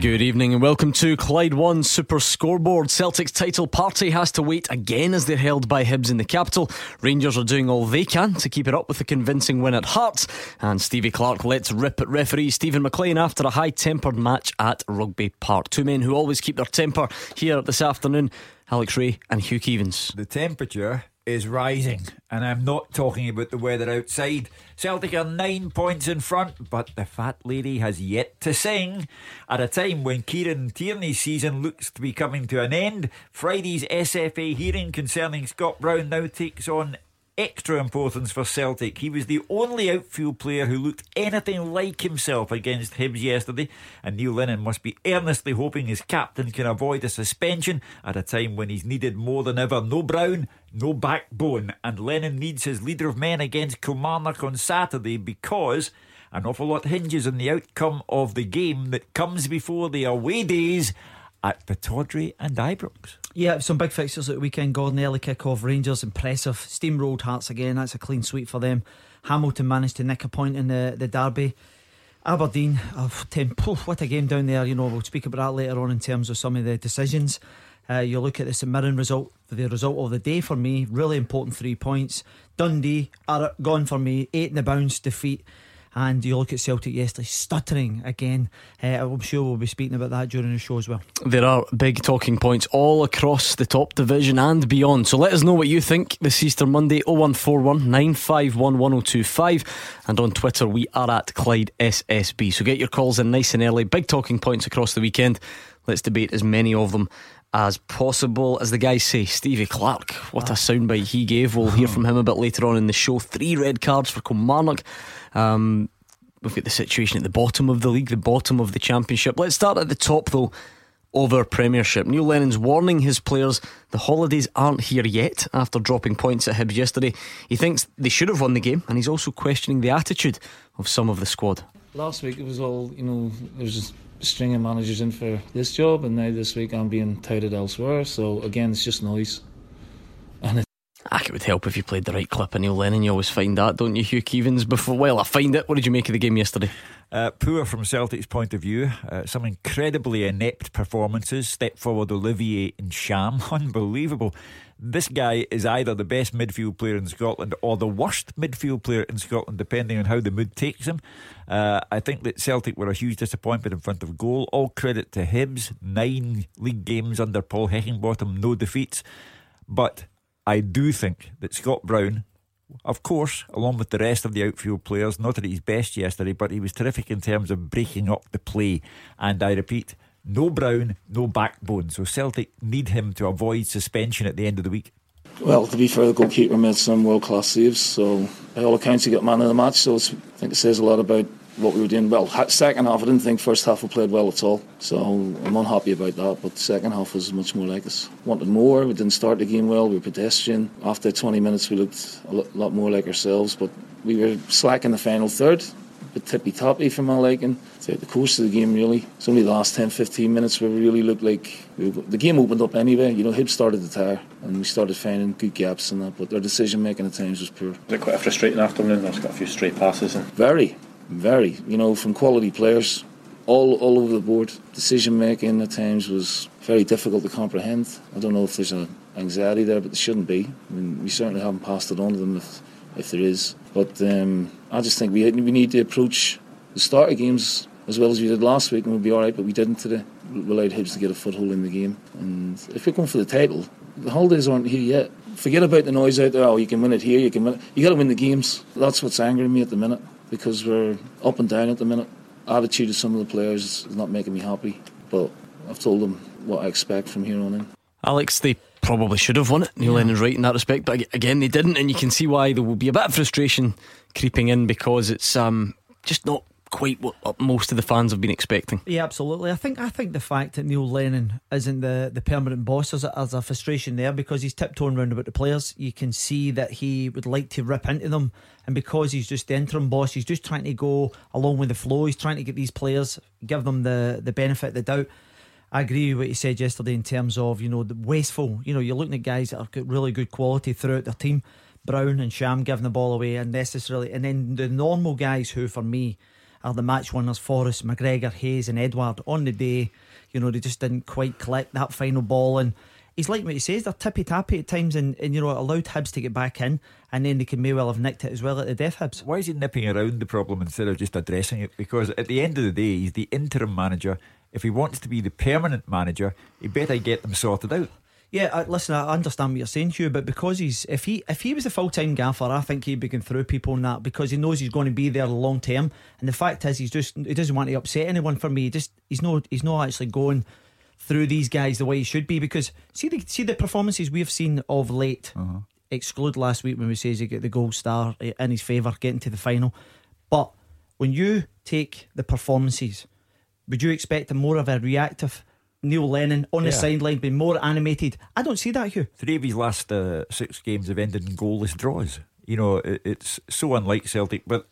Good evening and welcome to Clyde One Super Scoreboard. Celtic's title party has to wait again as they're held by Hibs in the capital. Rangers are doing all they can to keep it up with a convincing win at Hearts. And Stevie Clarke lets rip at referee Steven McLean after a high tempered match at Rugby Park. Two men who always keep their temper here this afternoon Alex Rae and Hugh Keevins. The temperature is rising, and I'm not talking about the weather outside. Celtic are nine points in front, but the fat lady has yet to sing. At a time when Kieran Tierney's season looks to be coming to an end, Friday's SFA hearing concerning Scott Brown now takes on extra importance for Celtic. He was the only outfield player who looked anything like himself against Hibs yesterday, and Neil Lennon must be earnestly hoping his captain can avoid a suspension at a time when he's needed more than ever. No Brown, no backbone, and Lennon needs his leader of men against Kilmarnock on Saturday because an awful lot hinges on the outcome of the game that comes before the away days at Pittodrie and Ibrox. Yeah, some big fixtures at the weekend. Gordon early kick-off. Rangers impressive. Steamrolled Hearts again. That's a clean sweep for them. Hamilton managed to nick a point in the, the derby. Aberdeen, oh, 10, what a game down there. You know, we'll speak about that later on in terms of some of the decisions. Uh, you look at the St Mirren result, the result of the day for me, really important three points. Dundee are gone for me, eight in the bounce defeat. And you look at Celtic yesterday, stuttering again. Uh, I'm sure we'll be speaking about that during the show as well. There are big talking points all across the top division and beyond. So let us know what you think this Easter Monday 0141 951 1025. And on Twitter, we are at Clyde SSB. So get your calls in nice and early. Big talking points across the weekend. Let's debate as many of them as possible. As the guys say, Stevie Clarke, what a soundbite he gave. We'll hear from him a bit later on in the show. Three red cards for Kilmarnock. Um, we've got the situation at the bottom of the league, the bottom of the championship. Let's start at the top though. Of our Premiership. Neil Lennon's warning his players the holidays aren't here yet after dropping points at Hibs yesterday. He thinks they should have won the game and he's also questioning the attitude of some of the squad. Last week it was all, you know, there was string of managers in for this job and now this week I'm being touted elsewhere. So again, it's just noise. Ah, it would help if you played the right clip of Neil Lennon. You always find that, don't you, Hugh Keevins? Before, well, I find it. What did you make of the game yesterday? Uh, poor from Celtic's point of view. Uh, some incredibly inept performances. Step forward Olivier Ntcham. Unbelievable. This guy is either the best midfield player in Scotland or the worst midfield player in Scotland, depending on how the mood takes him. Uh, I think that Celtic were a huge disappointment in front of goal. All credit to Hibs. Nine league games under Paul Heckingbottom, no defeats. But I do think that Scott Brown, of course, along with the rest of the outfield players, not at his best yesterday, but he was terrific in terms of breaking up the play. And I repeat, no Brown, no backbone. So Celtic need him to avoid suspension at the end of the week. Well, to be fair, the goalkeeper made some world class saves, so by all accounts, he got man of the match. So I think it says a lot about what we were doing. Well, second half, I didn't think first half we played well at all, so I'm unhappy about that. But second half was much more like us. Wanted more. We didn't start the game well. We were pedestrian. After 20 minutes, we looked a lot more like ourselves, but we were slack in the final third. A bit tippy toppy for my liking throughout the course of the game, really. It's only the last 10 15 minutes where we really looked like we were, the game opened up anyway. You know, Hibs started the tire and we started finding good gaps in that, but our decision making at times was poor. Was it quite a frustrating afternoon? There's got a few stray passes. And... Very, very. You know, from quality players all all over the board. Decision making at times was very difficult to comprehend. I don't know if there's an anxiety there, but there shouldn't be. I mean, we certainly haven't passed it on to them if, if there is. But um, I just think we we need to approach the start of games as well as we did last week, and we'll be all right. But we didn't today. We allowed Hibs to get a foothold in the game, and if we're going for the title, the holidays aren't here yet. Forget about the noise out there. Oh, you can win it here. You can win. It. You got to win the games. That's what's angering me at the minute because we're up and down at the minute. Attitude of some of the players is not making me happy, but I've told them what I expect from here on in. Alex, they probably should have won it. Neil yeah. Lennon's right in that respect, but again, they didn't, and you can see why there will be a bit of frustration creeping in because it's um, just not quite what most of the fans have been expecting. Yeah, absolutely. I think I think the fact that Neil Lennon isn't the, the permanent boss is a, is a frustration there because he's tiptoeing around about the players. You can see that he would like to rip into them, and because he's just the interim boss, he's just trying to go along with the flow. He's trying to get these players, give them the the benefit of the doubt. I agree with what you said yesterday in terms of you know the wasteful. You know, you're looking at guys that have got really good quality throughout their team. Brown and Ntcham giving the ball away unnecessarily, and then the normal guys who, for me, are the match winners Forrest, McGregor, Hayes, and Edouard on the day. You know, they just didn't quite collect that final ball. And he's like what he says, they're tippy tappy at times and, and, you know, allowed Hibs to get back in. And then they can may well have nicked it as well at the death Hibs. Why is he nipping around the problem instead of just addressing it? Because at the end of the day, he's the interim manager. If he wants to be the permanent manager, he better get them sorted out. Yeah, I, listen, I understand what you're saying, Hugh, but because he's if he if he was a full time gaffer, I think he'd be going through people on that because he knows he's going to be there long term. And the fact is, he's just he doesn't want to upset anyone. For me, he just he's not he's not actually going through these guys the way he should be because see the see the performances we've seen of late. Uh-huh. Exclude last week when we says he get the gold star in his favour, getting to the final. But when you take the performances, would you expect a more of a reactive? Neil Lennon on the sideline being more animated. I don't see that, Hugh. Three of his last uh, six games have ended in goalless draws. You know, it, it's so unlike Celtic. But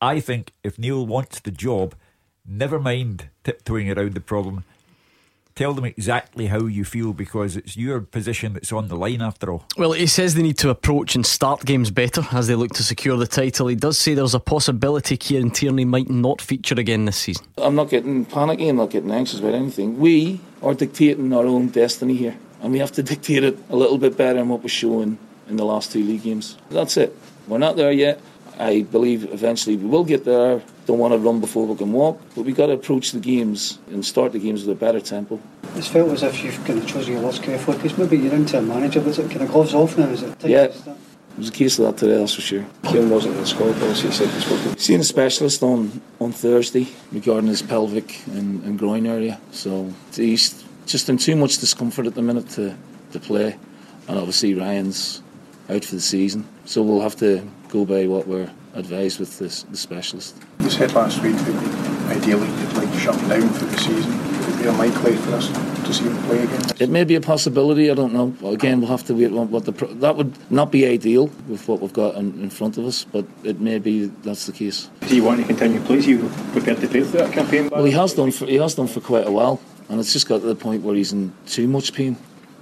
I think if Neil wants the job, never mind tiptoeing around the problem. Tell them exactly how you feel because it's your position that's on the line after all. Well, he says they need to approach and start games better as they look to secure the title. He does say there's a possibility Kieran Tierney might not feature again this season. I'm not getting panicky, I'm not getting anxious about anything. We are dictating our own destiny here, and we have to dictate it a little bit better than what we're showing in the last two league games. That's it. We're not there yet. I believe eventually we will get there. Don't want to run before we can walk, but we've got to approach the games and start the games with a better tempo. It's felt as if you've kind of chosen your words carefully because maybe you're into a manager, but it kind of gloves off now? Is it? Yeah. It was a case of that today, that's for sure. Kieran wasn't in the squad, obviously, he said he spoke to Seeing a specialist on, on Thursday regarding his pelvic and, and groin area. So he's just in too much discomfort at the minute to, to play. And obviously, Ryan's out for the season. So we'll have to go by what we're advised with this, the specialist. You said last week that ideally you'd like to shut him down for the season. Would it be unlikely for us to see him play again? It may be a possibility. I don't know. Again, we'll have to wait. What the that would not be ideal with what we've got in, in front of us, but it may be that's the case. Do you want to continue, please? You prepared to play through that campaign? Well, he has done. For, he has done for quite a while, and it's just got to the point where he's in too much pain.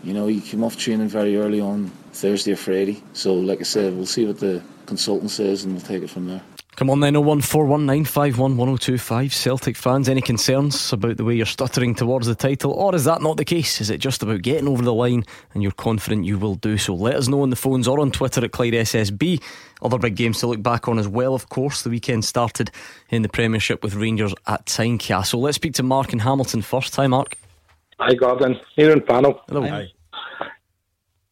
You know, he came off training very early on Thursday or Friday. So, like I said, we'll see what the consultant says and we'll take it from there. Come on then, 01419511025. Celtic fans, any concerns about the way you're stuttering towards the title? Or is that not the case? Is it just about getting over the line and you're confident you will do so? Let us know on the phones or on Twitter at Clyde SSB. Other big games to look back on as well, of course. The weekend started in the Premiership with Rangers at Tynecastle. Let's speak to Mark and Hamilton first. Hi, Mark. Hi, Gordon. Here in panel. Hello. Hi.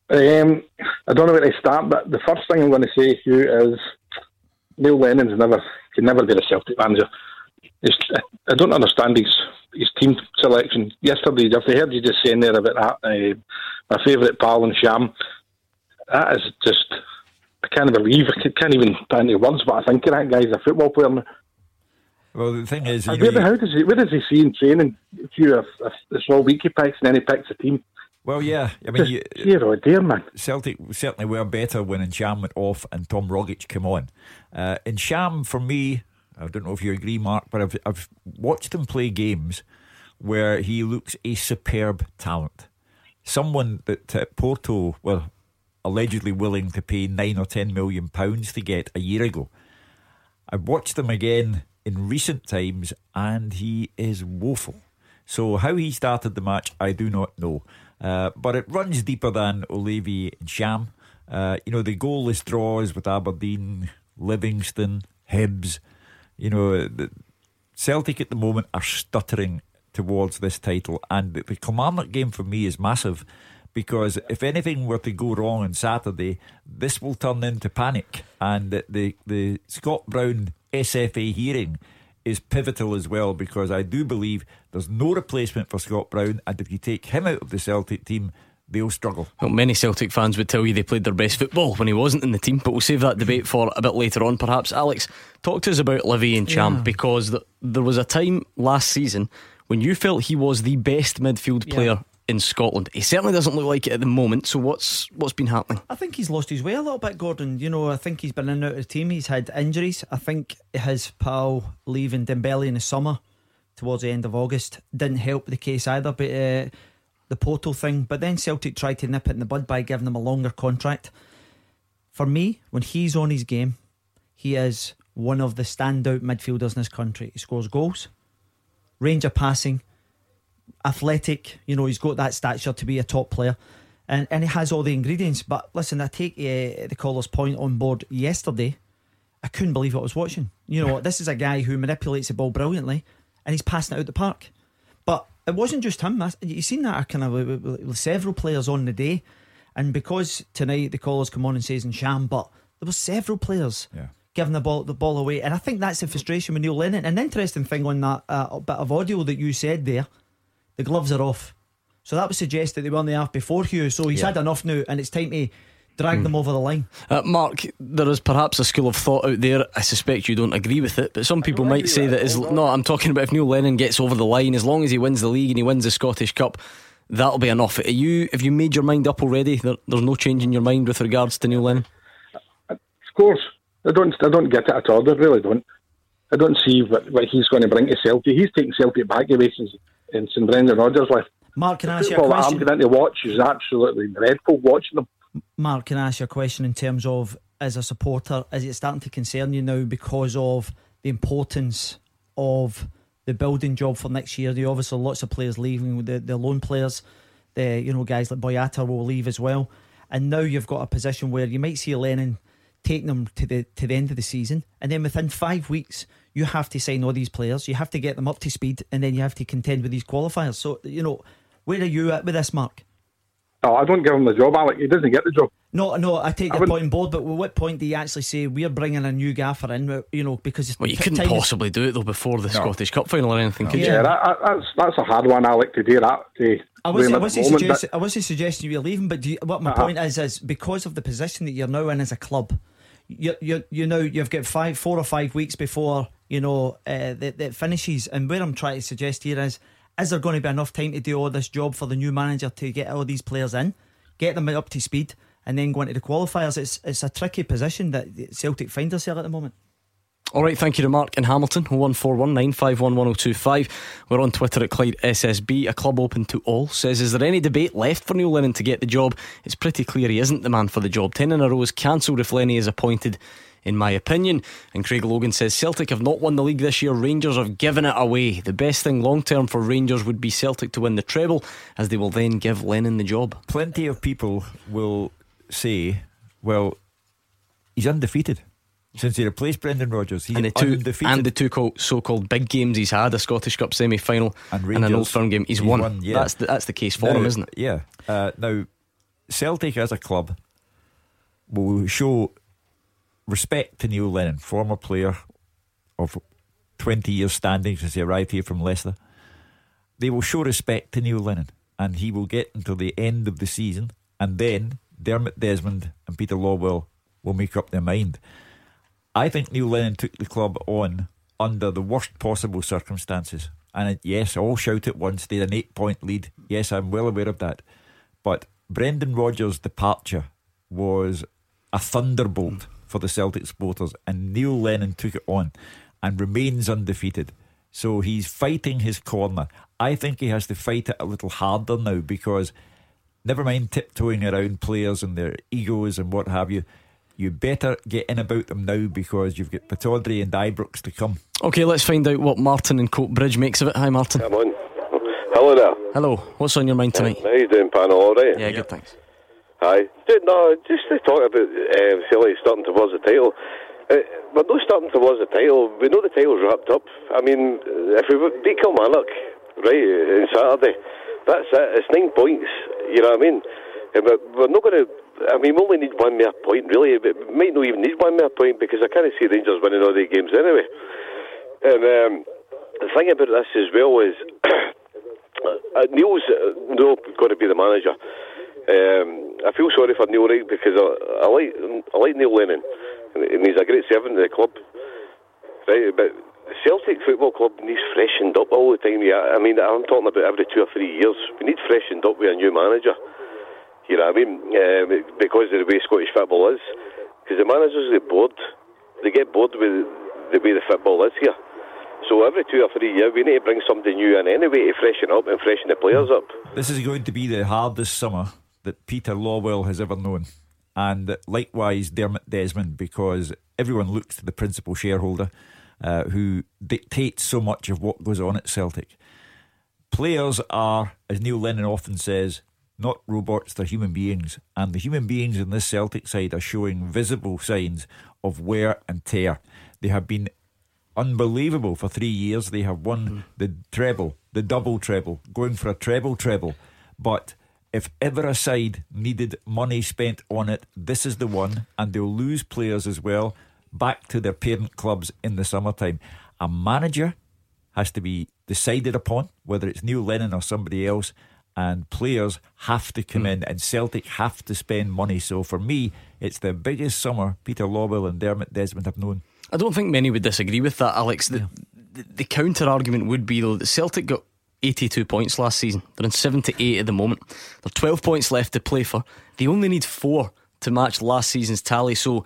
Um, I don't know where to start, but the first thing I'm going to say to you is Neil Lennon's never can never be a Celtic manager. It's, I don't understand his his team selection. Yesterday, I've heard you just saying there about that, uh, my favourite pal Ntcham. That is just I can't believe I can't even put into words what I think of that guy's a football player. Now. Well, the thing is, where, know, how does he, where does he see in training? If you a, a small week he picks and then he picks a team. Well, yeah. I mean, you, dear, dear, man. Celtic certainly were better when Ntcham went off and Tom Rogic came on. Uh, Ntcham, for me, I don't know if you agree, Mark, but I've, I've watched him play games where he looks a superb talent. Someone that uh, Porto were allegedly willing to pay nine or ten million pounds to get a year ago. I've watched him again in recent times and he is woeful. So, how he started the match, I do not know. Uh, but it runs deeper than Olivier Ntcham. Uh, you know, the goalless draws with Aberdeen, Livingston, Hibs. You know, Celtic at the moment are stuttering towards this title. And the, the Kilmarnock game for me is massive because if anything were to go wrong on Saturday, this will turn into panic. And the, the Scott Brown SFA hearing is pivotal as well because I do believe there's no replacement for Scott Brown, and if you take him out of the Celtic team, they'll struggle. Well, many Celtic fans would tell you they played their best football when he wasn't in the team, but we'll save that debate for a bit later on, perhaps. Alex, talk to us about Livy Ntcham Yeah. because th- there was a time last season when you felt he was the best midfield Yeah. In Scotland. He certainly doesn't look like it at the moment. So what's what's been happening? I think he's lost his way a little bit, Gordon. You know, I think he's been in and out of the team. He's had injuries. I think his pal leaving Dembele in the summer towards the end of August didn't help the case either. But uh, the Porto thing. But then Celtic tried to nip it in the bud by giving him a longer contract. For me, when he's on his game, he is one of the standout midfielders in this country. He scores goals, range of passing, athletic. You know, he's got that stature to be a top player. And, and he has all the ingredients. But listen, I take uh, the caller's point on board yesterday. I couldn't believe what I was watching. You know, this is a guy who manipulates the ball brilliantly and he's passing it out the park. But it wasn't just him. You've seen that kind of with, with- with several players on the day. And because tonight the callers come on and says Ntcham, but there were several players Yeah. giving the ball the ball away. And I think that's the frustration with Neil Lennon. An interesting thing on that uh, bit of audio that you said there, the gloves are off. So that would suggest that they were on the half before Hugh. So he's Yeah. had enough now, and it's time to drag them over the line. Uh, Mark, there is perhaps a school of thought out there. I suspect you don't agree with it, but some people might say with that it, as hold on. no, I'm talking about if Neil Lennon gets over the line, as long as he wins the league and he wins the Scottish Cup, that'll be enough. Are you have you made your mind up already? There, there's no change in your mind with regards to Neil Lennon. Of course, I don't. I don't get it at all. I really don't. I don't see what, what he's going to bring to Celtic. He's taking Celtic back away since in St Brendan Rodgers left. Mark, can I ask you a that I'm question? getting to watch is absolutely dreadful watching them. Mark, can I ask you a question in terms of as a supporter, is it starting to concern you now because of the importance of the building job for next year? There are obviously lots of players leaving, the the loan players, the you know guys like Boyata will leave as well, and now you've got a position where you might see Lennon taking them to the to the end of the season, and then within five weeks you have to sign all these players, you have to get them up to speed, and then you have to contend with these qualifiers. So you know, where are you at with this, Mark? No, I don't give him the job, Alec. He doesn't get the job. No, no, I take I your wouldn't- point on board, but at what point do you actually say we're bringing a new gaffer in? You know, because Well, you t- couldn't time possibly do it though before the Scottish Cup final or anything, could Yeah, you? that, that- that's that's a hard one, Alec, to do that. To I wasn't, I wasn't, moment, suggest, I wasn't suggesting you're leaving, but do you, what my Uh-huh. point is, is because of the position that you're now in as a club, you you you know you've got five, four or five weeks before you know uh, that that finishes, and where I'm trying to suggest here is, is there going to be enough time to do all this job for the new manager to get all these players in, get them up to speed, and then go into the qualifiers? It's it's a tricky position that Celtic find themselves at the moment. All right, thank you to Mark in Hamilton, 0141 951 1025. We're on Twitter at Clyde SSB, a club open to all. Says, Is there any debate left for Neil Lennon to get the job? It's pretty clear he isn't the man for the job. 10 in a row is cancelled if Lenny is appointed, in my opinion. And Craig Logan says, Celtic have not won the league this year. Rangers have given it away. The best thing long term for Rangers would be Celtic to win the treble, as they will then give Lennon the job. Plenty of people will say, well, he's undefeated. Since he replaced Brendan Rodgers, he's and the two undefeated. and the two call, so-called big games he's had, a Scottish Cup semi-final And and, an Old Firm game, he's, he's won. won, yeah. That's the, that's the case for Now, him, isn't it? Yeah. Uh, now, Celtic as a club will show respect to Neil Lennon, former player of 20 years standing since he arrived here from Leicester. They will show respect to Neil Lennon, and he will get until the end of the season, and then Dermot Desmond and Peter Lawwell will make up their mind. I think Neil Lennon took the club on under the worst possible circumstances. And yes, all shout at once. They had an eight point lead. Yes, I'm well aware of that. But Brendan Rodgers' departure was a thunderbolt for the Celtic supporters, and Neil Lennon took it on and remains undefeated. So he's fighting his corner. I think he has to fight it a little harder now because never mind tiptoeing around players and their egos and what have you. You better get in about them now because you've got Pittodrie and Ibrox to come. Okay, let's find out what Martin and Coatbridge makes of it. Hi, Martin. Come on. Hello there. Hello. What's on your mind tonight? How you doing, panel? All right? Yeah, good, thanks. Dude, no, just to talk about um, Celtic starting towards the title. Uh, we're not starting towards the title. We know the title's wrapped up. I mean, if we beat Kilmarnock, right, on Saturday, that's it. It's nine points. You know what I mean? Uh, But we're not going to. I mean, we only need one more point, really. But we might not even need one more point because I can't see Rangers winning all the games anyway. And um, the thing about this as well is uh, Neil's uh, no going to be the manager. Um, I feel sorry for Neil Wright because I, I like I like Neil Lennon, and he's a great servant to the club. Right, but Celtic Football Club needs freshened up all the time. Yeah, I mean, I'm talking about every two or three years. We need freshened up with a new manager. You know what I mean? Um, because of the way Scottish football is. Because the managers get bored. They get bored with the way the football is here. So every two or three years, we need to bring somebody new in anyway to freshen up and freshen the players up. This is going to be the hardest summer that Peter Lawwell has ever known. And likewise, Dermot Desmond, because everyone looks to the principal shareholder uh, who dictates so much of what goes on at Celtic. Players are, as Neil Lennon often says, not robots, they're human beings. And the human beings in this Celtic side are showing visible signs of wear and tear. They have been unbelievable for three years. They have won mm. the treble, the double treble, going for a treble treble. But if ever a side needed money spent on it, this is the one, and they'll lose players as well back to their parent clubs in the summertime. A manager has to be decided upon, whether it's Neil Lennon or somebody else, and players have to come mm. in, and Celtic have to spend money. So for me, it's the biggest summer Peter Lawwell and Dermot Desmond have known. I don't think many would disagree with that, Alex. The, yeah. the, the counter argument would be, though, that Celtic got 82 points last season. They're in 78 at the moment. There are 12 points left to play for. They only need four to match last season's tally. So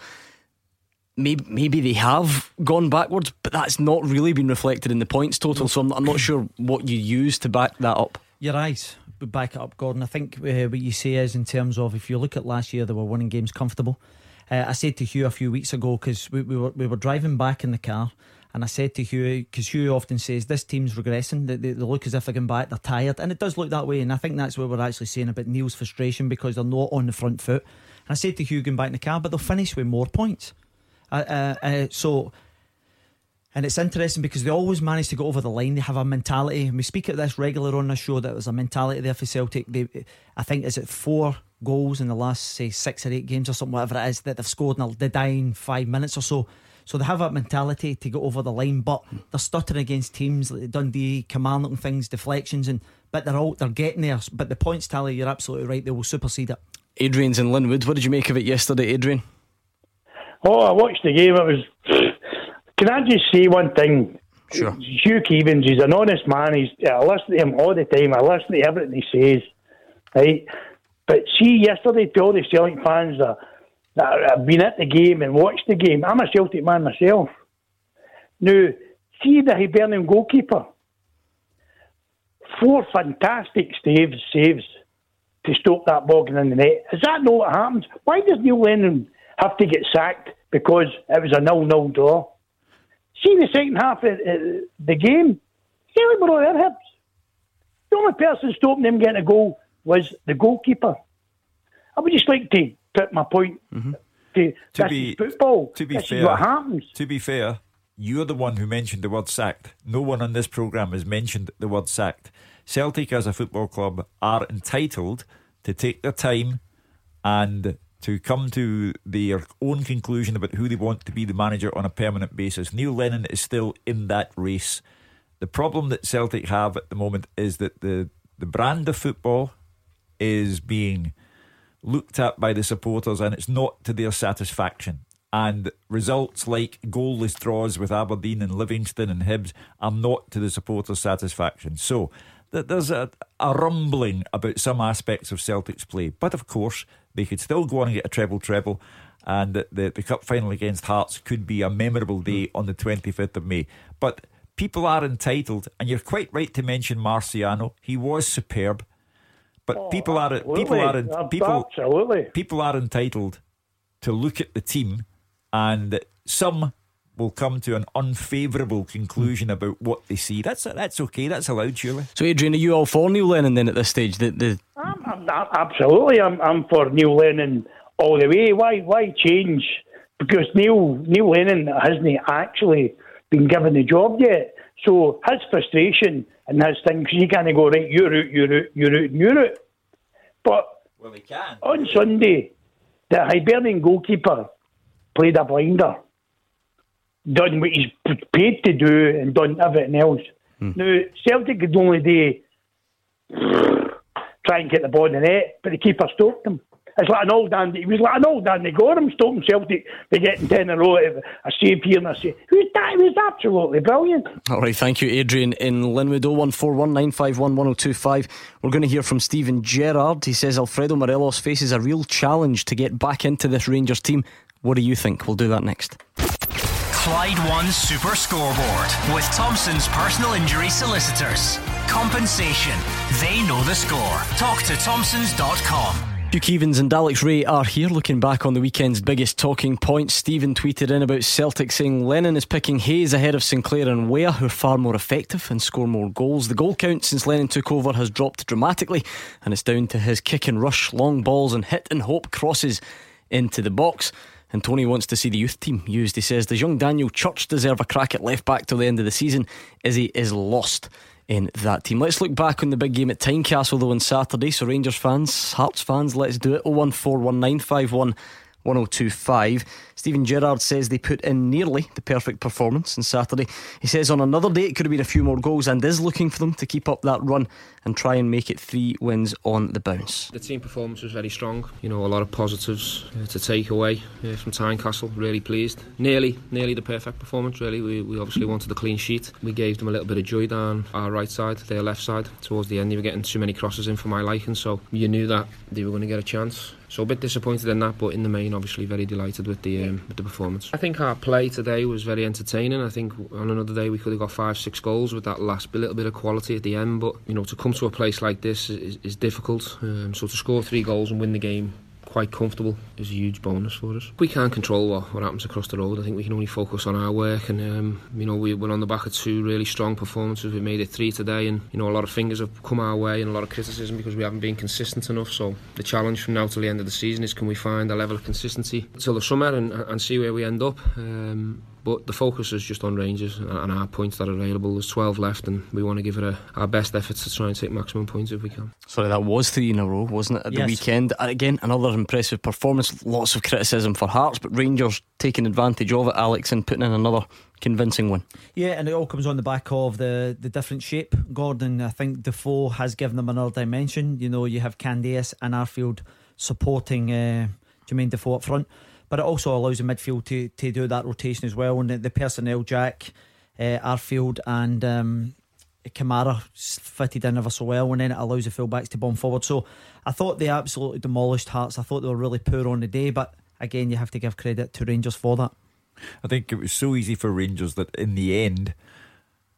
maybe, maybe they have gone backwards, but that's not really been reflected in the points total. So I'm, I'm not sure what you use to back that up. You're right. Back it up, Gordon. I think uh, what you say is in terms of if you look at last year, they were winning games comfortable. Uh, I said to Hugh a few weeks ago because we, we, were we were driving back in the car, and I said to Hugh because Hugh often says this team's regressing. They, they, they, look as if they're going back. They're tired, and it does look that way. And I think that's what we're actually saying about Neil's frustration because they're not on the front foot. And I said to Hugh going back in the car, but they'll finish with more points. Uh, uh, uh, so. And it's interesting because they always manage to go over the line. They have a mentality, and we speak at this regular on the show that there's a mentality there for Celtic. They, I think, is it four goals in the last say six or eight games or something, whatever it is that they've scored in the dying five minutes or so. So they have that mentality to go over the line, but they're stuttering against teams like Dundee, commanding things, deflections, and but they're all they're getting there. But the points tally, you're absolutely right, they will supersede it. Adrian's in Linwood. What did you make of it yesterday, Adrian? Oh, I watched the game. It was. Can I just say one thing? Sure. Hugh Keevins, he's an honest man. He's I listen to him all the time. I listen to everything he says. Right. But see, yesterday, to all the Celtic fans that, that have been at the game and watched the game, I'm a Celtic man myself. Now, see the Hibernian goalkeeper. Four fantastic saves, saves to stop that bogging in the net. Is that not what happens? Why does Neil Lennon have to get sacked because it was a nil-nil draw? See the second half of uh, the game, Celtic were on their hips. The only person stopping them getting a goal was the goalkeeper. I would just like to put my point mm-hmm. to, to be football. To be this fair, what happens. To be fair, you're the one who mentioned the word sacked. No one on this programme has mentioned the word sacked. Celtic, as a football club, are entitled to take their time and to come to their own conclusion about who they want to be the manager on a permanent basis. Neil Lennon is still in that race. The problem that Celtic have at the moment is that the, the brand of football is being looked at by the supporters and it's not to their satisfaction. And results like goalless draws with Aberdeen and Livingston and Hibs are not to the supporters' satisfaction. So there's a, a rumbling about some aspects of Celtic's play. But of course, they could still go on and get a treble treble. And the, the, the cup final against Hearts could be a memorable day hmm. on the 25th of May. But people are entitled, and you're quite right to mention Marciano. He was superb. But oh, people are people are people absolutely. people are entitled to look at the team, and some will come to an unfavourable conclusion mm. about what they see. That's that's okay. That's allowed, surely. So, Adrian, are you all for Neil Lennon then at this stage? The, the... I'm, I'm, absolutely, I'm, I'm for Neil Lennon all the way. Why why change? Because Neil Neil Lennon hasn't actually been given the job yet. So his frustration and his thing, because you can't go, right, you're out, you're out, you're out, you're out. But well, he can. on Sunday, the Hibernian goalkeeper played a blinder, done what he's paid to do, and done everything else. Hmm. Now, Celtic could only do try and get the ball in the net, but the keeper stopped him. It's like an old Andy. He was like an old Andy Goram stopping Celtic by getting ten in a row. I save here and I say, who's that? It was absolutely brilliant. All right, thank you, Adrian in Linwood. 01419511025. We're going to hear from Steven Gerrard. He says Alfredo Morelos faces a real challenge to get back into this Rangers team. What do you think? We'll do that next. Clyde One Super Scoreboard with Thompson's personal injury solicitors. Compensation. They know the score. Talk to Thompsons.com. Hugh Keevins and Alex Rae are here looking back on the weekend's biggest talking points. Stephen tweeted in about Celtic saying Lennon is picking Hayes ahead of Sinclair and Weah, who are far more effective and score more goals. The goal count since Lennon took over has dropped dramatically, and it's down to his kick and rush, long balls, and hit and hope crosses into the box. And Tony wants to see the youth team used. He says, Does young Daniel Church deserve a crack at left back till the end of the season? Izzy is lost in that team. Let's look back on the big game at Tynecastle though on Saturday. So Rangers fans, Hearts fans, let's do it. 0141951 1025. Steven Gerrard says they put in nearly the perfect performance on Saturday. He says on another day it could have been a few more goals and is looking for them to keep up that run and try and make it three wins on the bounce. The team performance was very strong. You know, a lot of positives uh, to take away uh, from Tynecastle. Really pleased. Nearly, nearly the perfect performance. Really, we, we obviously wanted a clean sheet. We gave them a little bit of joy down our right side, their left side. Towards the end, they were getting too many crosses in for my liking, so you knew that they were going to get a chance. So a bit disappointed in that, but in the main, obviously very delighted with the um, with the performance. I think our play today was very entertaining. I think on another day we could have got five, six goals with that last little bit of quality at the end. But you know, to come to a place like this is, is difficult. Um, so to score three goals and win the game quite comfortable is a huge bonus for us. We can't control what, what happens across the road. I think we can only focus on our work, and um, you know we went on the back of two really strong performances. We made it three today, and you know a lot of fingers have come our way and a lot of criticism because we haven't been consistent enough. So the challenge from now till the end of the season is can we find a level of consistency till the summer and, and see where we end up. Um, but the focus is just on Rangers and our points that are available. There's 12 left, and we want to give it a, our best efforts to try and take maximum points if we can. Sorry, that was three in a row, wasn't it, at Yes. the weekend? And again, another impressive performance. Lots of criticism for Hearts, but Rangers taking advantage of it, Alex, and putting in another convincing one. Yeah, and it all comes on the back of the, the different shape. Gordon, I think Defoe has given them another dimension. You know, you have Candeias and Arfield supporting uh, Jermaine Defoe up front, but it also allows the midfield to, to do that rotation as well. And the, the personnel, Jack, uh, Arfield, and um, Kamara fitted in ever so well, and then it allows the fullbacks to bomb forward. So I thought they absolutely demolished Hearts. I thought they were really poor on the day, but again, you have to give credit to Rangers for that. I think it was so easy for Rangers that in the end,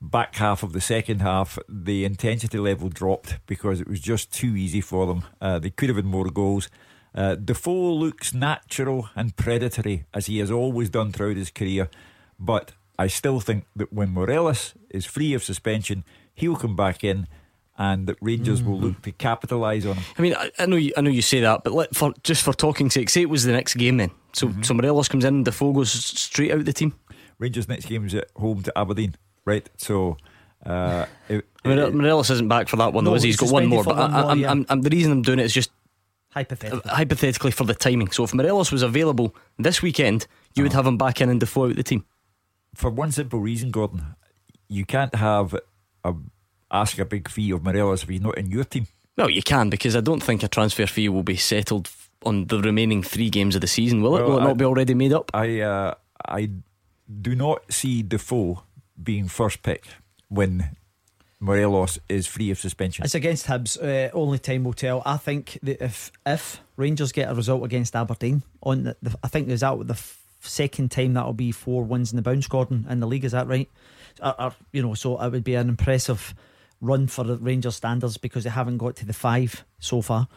back half of the second half, the intensity level dropped because it was just too easy for them. Uh, they could have had more goals. Uh, Defoe looks natural and predatory as he has always done throughout his career, but I still think that when Morelos is free of suspension, he'll come back in. And that Rangers will look to capitalise on him. I mean, I, I know you, I know you say that, but let, for just for talking sake, say it was the next game then. So, so Morelos comes in, Defoe goes straight out the team. Rangers' next game is at home to Aberdeen, right? So, uh, it, Morelos isn't back for that one, though, is he? He's he's got one more. But I, I'm, yeah. I'm, I'm, the reason I'm doing it is just Hypothetically. hypothetically for the timing. So if Morelos was available this weekend, you would have him back in and Defoe out the team. for one simple reason, Gordon, you can't have a ask a big fee of Morelos if he's not in your team. Well, you can because I don't think a transfer fee will be settled on the remaining three games of the season, will it? Will it I- not be already made up? I uh, I do not see Defoe being first pick when Morelos is free of suspension. It's against Hibs. Uh, only time will tell. I think that if if Rangers get a result against Aberdeen on the, the I think is that the f- second time that'll be four wins in the bounce, Gordon, in the league. Is that right? You know, so it would be an impressive run for the Rangers standards because they haven't got to the five so far.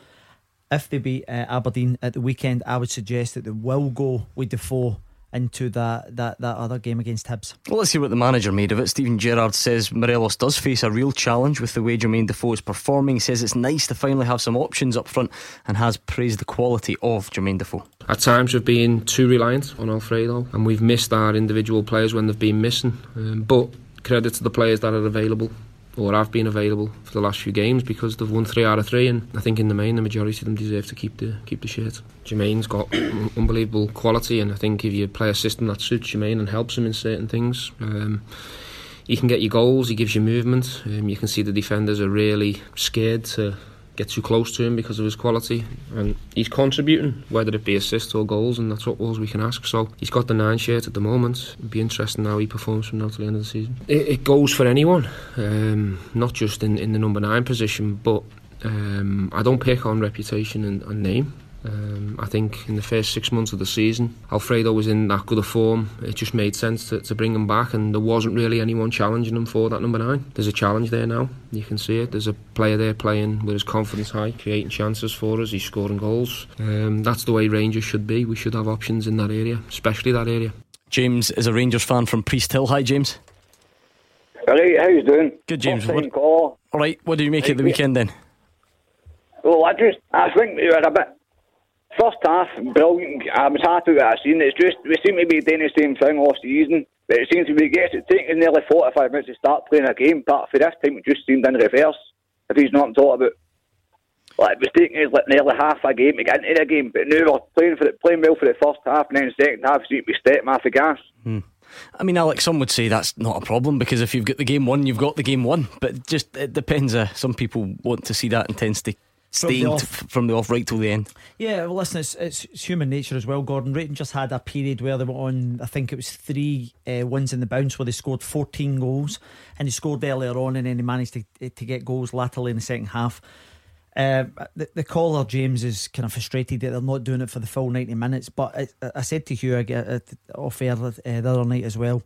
If they beat uh, Aberdeen at the weekend, I would suggest that they will go with Defoe into that that that other game against Hibs. Well, let's see what the manager made of it. Steven Gerrard says Morelos does face a real challenge with the way Jermaine Defoe is performing. He says it's nice to finally have some options up front and has praised the quality of Jermaine Defoe. At times we've been too reliant on Alfredo and we've missed our individual players when they've been missing. Um, but credit to the players that are available or have been available for the last few games because they've won three out of three and I think in the main the majority of them deserve to keep the keep the shirt. Jermaine's got unbelievable quality and I think if you play a system that suits Jermaine and helps him in certain things um, he can get you goals, he gives you movement. Um, you can see the defenders are really scared to get too close to him because of his quality. And he's contributing, whether it be assists or goals, and that's what all we can ask. So he's got the nine shirt at the moment. It'll be interesting how he performs from now to the end of the season. It, it goes for anyone, um, not just in, in the number nine position, but um, I don't pick on reputation and, and name. Um, I think in the first six months of the season, Alfredo was in that good a form. It just made sense to, to bring him back, and there wasn't really anyone challenging him for that number nine. There's a challenge there now. You can see it. There's a player there playing with his confidence high, creating chances for us. He's scoring goals. Um, that's the way Rangers should be. We should have options in that area, especially that area. James is a Rangers fan from Priesthill. Hi, James. Right, how you doing? Good, James. What, what, all right, what do you make right, of the weekend then? Well, I just I think we were a bit First half, brilliant. I was happy with what I seen. It's just we seem to be doing the same thing all season, but it seems to be gets it taking nearly forty five minutes to start playing a game. But for this time, it just seemed in reverse. If he's not talking about, like it was taking us like nearly half a game to get into the game, but now we're playing for the, playing well for the first half, and then the second half, to be stepping off the gas. Hmm. I mean, Alex, some would say that's not a problem because if you've got the game won, you've got the game won. But just it depends. Uh, some people want to see that intensity staying from the, off. from the off right till the end. Yeah, well, listen, it's, it's, it's human nature as well. Gordon Rayton just had a period where they were on, I think it was three uh, wins in the bounce where they scored 14 goals, and he scored earlier on, and then he managed to to get goals laterally in the second half. Uh, the, the caller James is kind of frustrated that they're not doing it for the full 90 minutes. But I, I said to Hugh uh, off air uh, the other night as well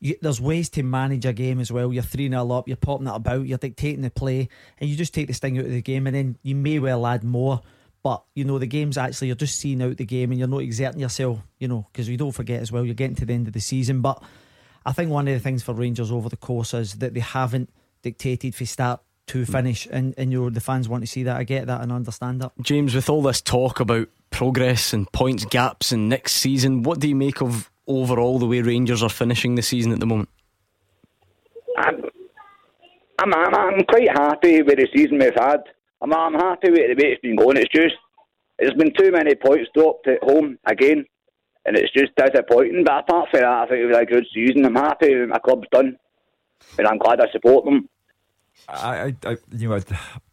you, there's ways to manage a game as well. You're 3 0 up, you're popping it about, you're dictating the play, and you just take the sting out of the game, and then you may well add more. But you know the game's actually you're just seeing out the game, and you're not exerting yourself. You know because we don't forget as well you're getting to the end of the season. But I think one of the things for Rangers over the course is that they haven't dictated for start to mm. finish, and and you know the fans want to see that. I get that and understand that. James, with all this talk about progress and points gaps and next season, what do you make of overall the way Rangers are finishing the season at the moment? I'm, I'm, I'm quite happy with the season we've had. I'm, I'm happy with the way it's been going. It's just there's been too many points dropped at home again, and it's just disappointing. But apart from that, I think it was a good season. I'm happy with my club's done, and I'm glad I support them. I, I, you know, I'd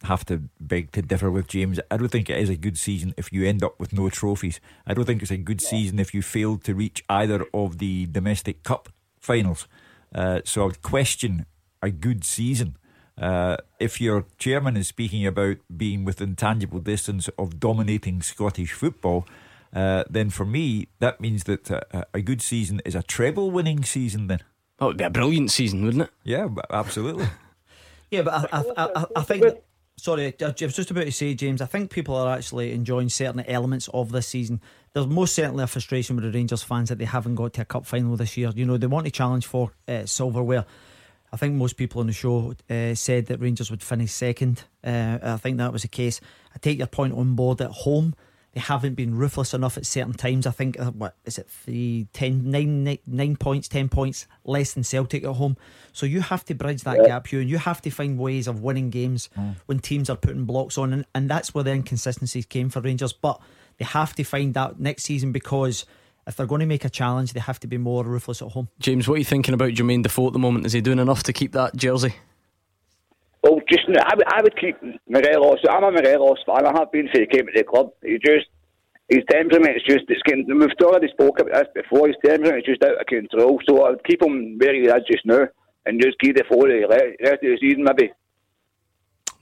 have to beg to differ with James. I don't think it is a good season if you end up with no trophies. I don't think it's a good season if you fail to reach either of the domestic cup finals. Uh, so I would question a good season. Uh, if your chairman is speaking about being within tangible distance of dominating Scottish football, uh, then for me that means that uh, a good season is a treble winning season. Then oh, it'd be a brilliant season, wouldn't it? Yeah, absolutely. Yeah, but I, I, I, I think. Sorry, I was just about to say, James. I think people are actually enjoying certain elements of this season. There's most certainly a frustration with the Rangers fans that they haven't got to a cup final this year. You know, they want to challenge for uh, silverware. I think most people on the show uh, said that Rangers would finish second. Uh, I think that was the case. I take your point on board at home they haven't been ruthless enough at certain times. I think uh, what is it three, ten, nine, nine, nine points, ten points less than Celtic at home. So you have to bridge that yeah. gap, Hugh, and you have to find ways of winning games mm. when teams are putting blocks on, and, and that's where the inconsistencies came for Rangers. But they have to find that next season because if they're going to make a challenge, they have to be more ruthless at home. James, what are you thinking about Jermaine Defoe at the moment? Is he doing enough to keep that jersey? Well, just I would, I would keep Morelos. I'm a Morelos fan. I have been since he came to the club. He just his temperament is just it's getting. We've already spoke about this before. His temperament is just out of control. So I would keep him where he is just now, and just keep the for the rest of the season maybe.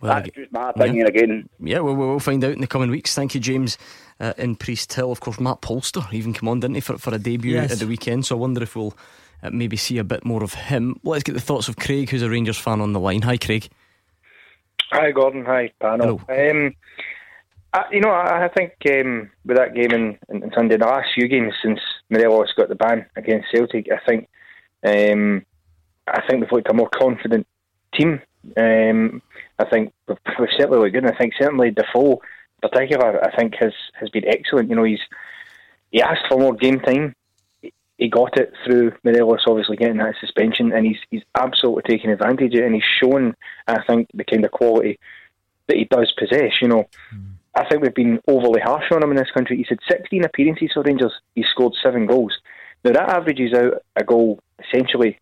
Well, That's just my opinion yeah. again. Yeah, well, we'll find out in the coming weeks. Thank you, James. Uh, in Priesthill, of course, Matt Polster even come on, didn't he, for, for a debut yes. at the weekend? So I wonder if we'll uh, maybe see a bit more of him. Let's get the thoughts of Craig, who's a Rangers fan on the line. Hi, Craig. Hi, Gordon. Hi, panel. Um, I, you know, I, I think um, with that game in, in, in, Sunday, the last few games since Morelos got the ban against Celtic, I think um, I think we've looked a more confident team. Um, I think we've, we've certainly looked good. And I think certainly Defoe, in particular, I think has has been excellent. You know, he's he asked for more game time. He got it through Morelos, obviously getting that suspension, and he's he's absolutely taking advantage of it, and he's shown, I think, the kind of quality that he does possess. You know. Mm I think we've been overly harsh on him in this country. He's had 16 appearances for Rangers. He's scored seven goals. Now that averages out a goal essentially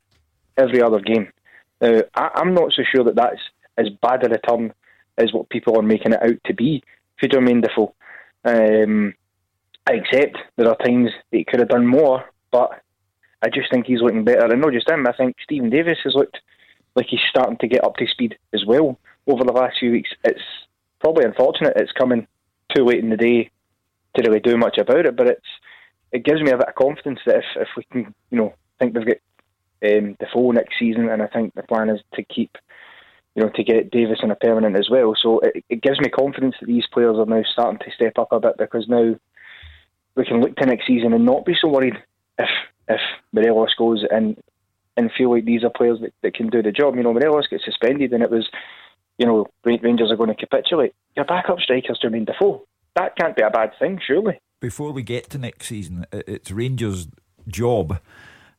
every other game. Now I, am not so sure that that's as bad a return as what people are making it out to be for Jermaine Defoe. Um, I accept there are times that he could have done more, but I just think he's looking better. And not just him, I think Steven Davis has looked like he's starting to get up to speed as well over the last few weeks. It's probably unfortunate it's coming too late in the day to really do much about it, but it's it gives me a bit of confidence that if, if we can, you know, I think we've got um, Defoe next season, and I think the plan is to keep, you know, to get Davis on a permanent as well. So it, it gives me confidence that these players are now starting to step up a bit because now we can look to next season and not be so worried if if Morelos goes and and feel like these are players that, that can do the job. You know, Morelos gets suspended and it was, you know, Rangers are going to capitulate. Your backup striker's Jermaine Defoe. That can't be a bad thing, surely. Before we get to next season, it's Rangers' job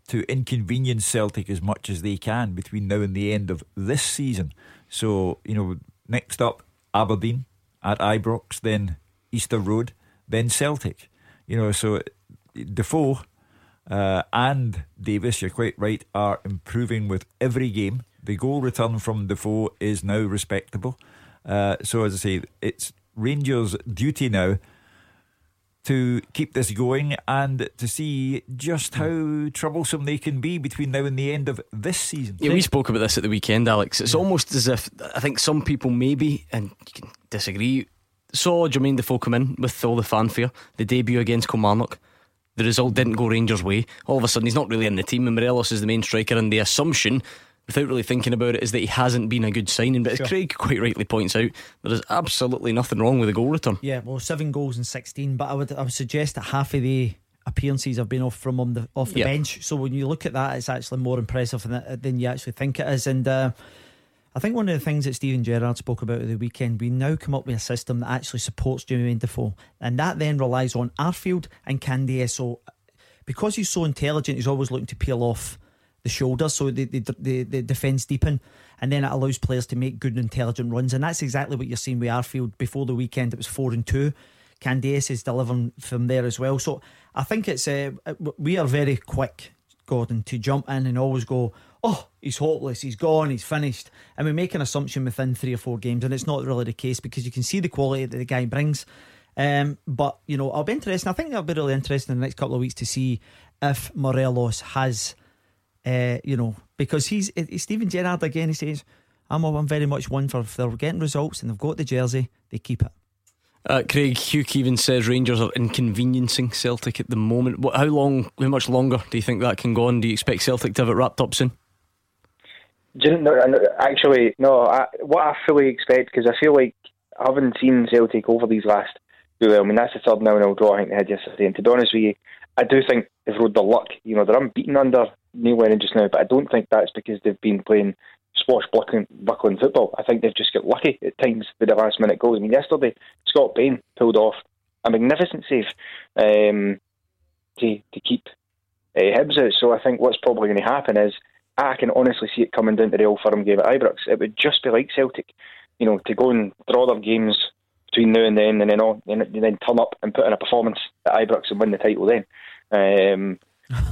to inconvenience Celtic as much as they can between now and the end of this season. So, you know, next up, Aberdeen at Ibrox, then Easter Road, then Celtic. You know, so uh, Defoe uh, and Davis, you're quite right, are improving with every game. The goal return from Defoe is now respectable. Uh, so, as I say, it's Rangers' duty now to keep this going and to see just how troublesome they can be between now and the end of this season. Yeah, we spoke about this at the weekend, Alex. It's almost as if I think some people maybe, and you can disagree, saw Jermaine Defoe come in with all the fanfare, the debut against Kilmarnock the result didn't go Rangers' way. All of a sudden, he's not really in the team, and Morelos is the main striker. And the assumption, without really thinking about it, is that he hasn't been a good signing. But sure. as Craig quite rightly points out, there is absolutely nothing wrong with the goal return. Yeah, well, seven goals in sixteen. But I would I would suggest that half of the appearances have been off from on the off the bench. So when you look at that, it's actually more impressive than, than you actually think it is. And uh, I think one of the things that Steven Gerrard spoke about at the weekend, we now come up with a system that actually supports Jermaine Defoe, and that then relies on Arfield and Candeias. So because he's so intelligent, he's always looking to peel off the shoulders so the, the, the, the defence deepen and then it allows players to make good intelligent runs and that's exactly what you're seeing with Arfield before the weekend it was 4 and 2 Candeias is delivering from there as well. So I think it's uh, we are very quick Gordon to jump in and always go oh he's hopeless he's gone he's finished and we make an assumption within three or four games and it's not really the case because you can see the quality that the guy brings um, but you know, I'll be interested. I think that'll be really interesting in the next couple of weeks to see if Morelos has, uh, you know, because he's, he's Steven Gerrard again. He says, "I'm I'm very much one for if they're getting results and they've got the jersey, they keep it." Uh, Craig Hugh even says Rangers are inconveniencing Celtic at the moment. How long? How much longer do you think that can go on? Do you expect Celtic to have it wrapped up soon? No, actually, no. I, what I fully expect because I feel like I haven't seen Celtic over these last well. I mean, that's the third 0 0 draw I think they had yesterday. And to be honest with you, I do think they've rode the luck. You know, they're unbeaten under Neil Lennon just now, but I don't think that's because they've been playing swashbuckling buckling football. I think they've just got lucky at times with the last minute goals. I mean, yesterday, Scott Bain pulled off a magnificent save um, to, to keep uh, Hibs out. So I think what's probably going to happen is I can honestly see it coming down to the Old Firm game at Ibrox. It would just be like Celtic, you know, to go and draw their games between now and then, and then on, and then turn up and put in a performance at Ibrox and win the title. Then, um,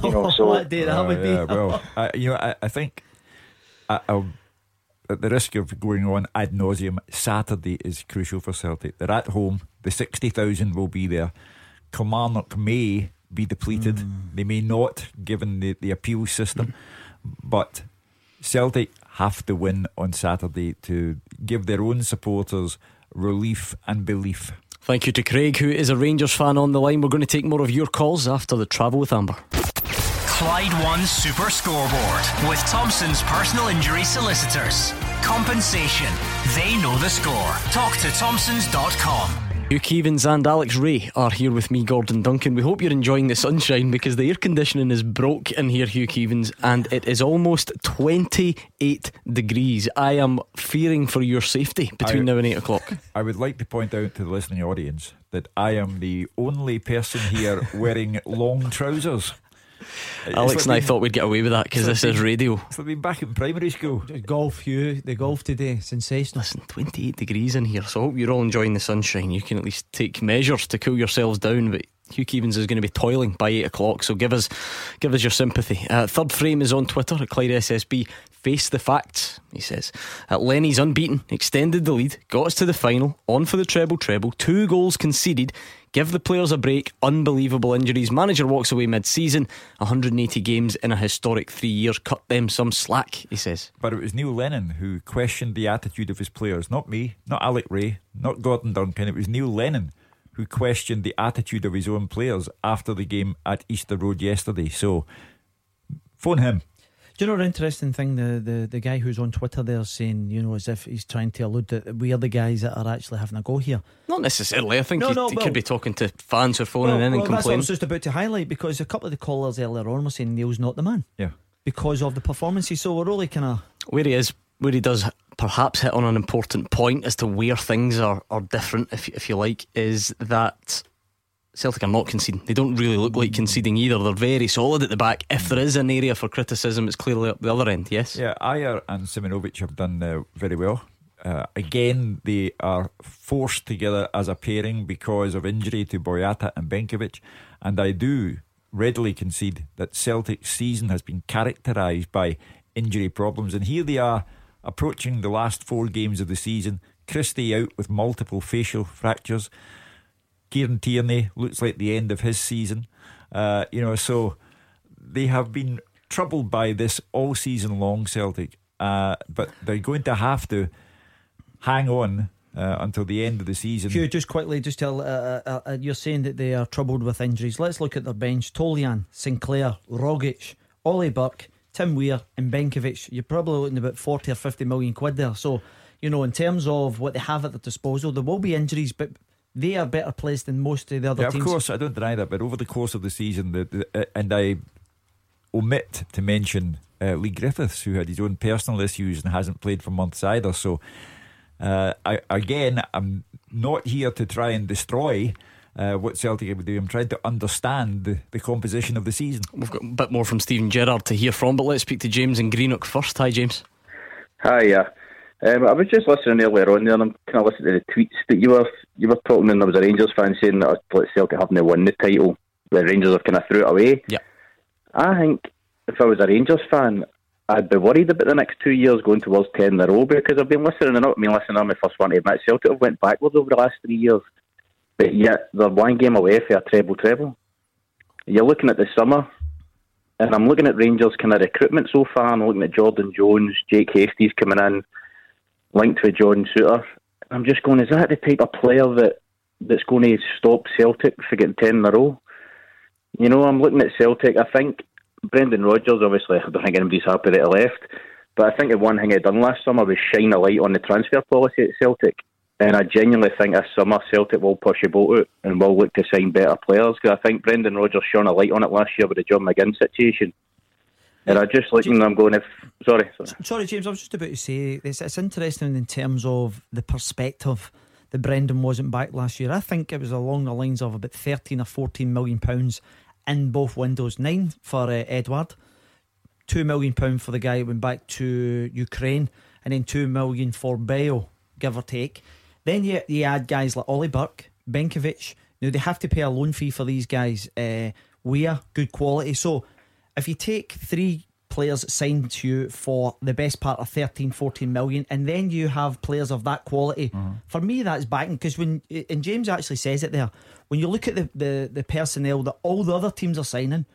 you know, so what day that would be. Yeah, well, I, you know, I, I think I, I'll, at the risk of going on ad nauseum, Saturday is crucial for Celtic. They're at home. The sixty thousand will be there. Kilmarnock may be depleted. Mm. They may not, given the, the appeal system. But Celtic have to win on Saturday to give their own supporters relief and belief. Thank you to Craig, who is a Rangers fan on the line. We're going to take more of your calls after the travel with Amber. Clyde One Super Scoreboard with Thompson's personal injury solicitors. Compensation. They know the score. Talk to Thompson's.com. Hugh Keevins and Alex Rae are here with me, Gordon Duncan. We hope you're enjoying the sunshine because the air conditioning is broke in here, Hugh Keevins, and it is almost 28 degrees. I am fearing for your safety between I, now and 8 o'clock. I would like to point out to the listening audience that I am the only person here wearing long trousers. Alex and I thought we'd get away with that because this is radio. It's like being back in primary school. Golf, you the golf today, sensational. Listen, 28 degrees in here, so I hope you're all enjoying the sunshine. You can at least take measures to cool yourselves down, but Hugh Keevins is going to be toiling by eight o'clock, so give us give us your sympathy. Uh, third frame is on Twitter at Clyde SSB. Face the facts, he says. Uh, Lenny's unbeaten, extended the lead, got us to the final, on for the treble treble, two goals conceded. Give the players a break. Unbelievable injuries. Manager walks away mid season. 180 games in a historic three years. Cut them some slack, he says. But it was Neil Lennon who questioned the attitude of his players. Not me, not Alec Rae, not Gordon Duncan. It was Neil Lennon who questioned the attitude of his own players after the game at Easter Road yesterday. So phone him. Do you know an interesting thing? The, the the guy who's on Twitter there saying, you know, as if he's trying to allude that we are the guys that are actually having a go here. Not necessarily. I think No, he, no, he well- could be talking to fans who are phoning Well, in and well, that's what I complaining. was just about to highlight because a couple of the callers earlier on were saying Neil's not the man. Yeah. Because of the performances. So we're really kind of. Where he is, where he does perhaps hit on an important point as to where things are, are different, if, if you like, is that Celtic are not conceding. They don't really look like conceding either. They're very solid at the back. If there is an area for criticism, it's clearly up the other end, yes? Yeah, Ajer and Simunovic have done uh, very well. Uh, again, they are forced together as a pairing because of injury to Boyata and Benkovic. And I do readily concede that Celtic's season has been characterised by injury problems. And here they are approaching the last four games of the season. Christie out with multiple facial fractures. Kieran Tierney looks like the end of his season. Uh, you know, so they have been troubled by this all season long, Celtic. Uh, but they're going to have to hang on uh, until the end of the season. Hugh, just quickly, just tell. Uh, uh, uh, you're saying that they are troubled with injuries. Let's look at their bench: Toljan, Sinclair, Rogic, Ollie Burke, Tim Weah, and Benkovic. You're probably looking about forty or fifty million quid there. So, you know, in terms of what they have at their disposal, there will be injuries, but they are better placed than most of the other Yeah, of course, I don't deny that. But over the course of the season, the, the, uh, and I omit to mention uh, Leigh Griffiths, who had his own personal issues and hasn't played for months either. So, uh, I, again, I'm not here to try and destroy. Uh, what Celtic would do. I'm trying to understand the, the composition of the season. We've got a bit more from Steven Gerrard to hear from, but let's speak to James and Greenock first. Hi, James. Hi, yeah. Um, I was just listening earlier on there, and I'm kind of listening to the tweets that you were you were talking, and there was a Rangers fan saying that like, Celtic having to win the title, the Rangers have kind of threw it away. Yeah. I think if I was a Rangers fan, I'd be worried about the next two years going towards ten in a row because I've been listening, and I mean, listening. I'm the first one to admit Celtic have went backwards over the last three years, but yet they're one game away for a treble treble. You're looking at the summer. And I'm looking at Rangers kind of recruitment so far. I'm looking at Jordan Jones, Jake Hastie's coming in, linked with John Souttar. I'm just going, is that the type of player that that's going to stop Celtic from getting 10 in a row? You know, I'm looking at Celtic. I think Brendan Rodgers, obviously, I don't think anybody's happy that he left. But I think the one thing he done last summer was shine a light on the transfer policy at Celtic. And I genuinely think this summer Celtic will push a boat out and will look to sign better players. Because I think Brendan Rodgers shone a light on it last year with the John McGinn situation. And I just looking, and I'm going, if sorry, sorry. Sorry, James, I was just about to say it's, interesting in terms of the perspective that Brendan wasn't back last year. I think it was along the lines of about 13 or 14 million pounds in both windows. Nine for uh, Edouard, two million pound for the guy who went back to Ukraine, and then two million for Bayo, give or take. Then you, you add guys like Ollie Burke, Benkovic. Now they have to pay a loan fee for these guys. Uh, are good quality. So if you take three players signed to you for the best part of 13 14 million and then you have players of that quality mm-hmm. for me that's backing because when and James actually says it there when you look at the, the the personnel that all the other teams are signing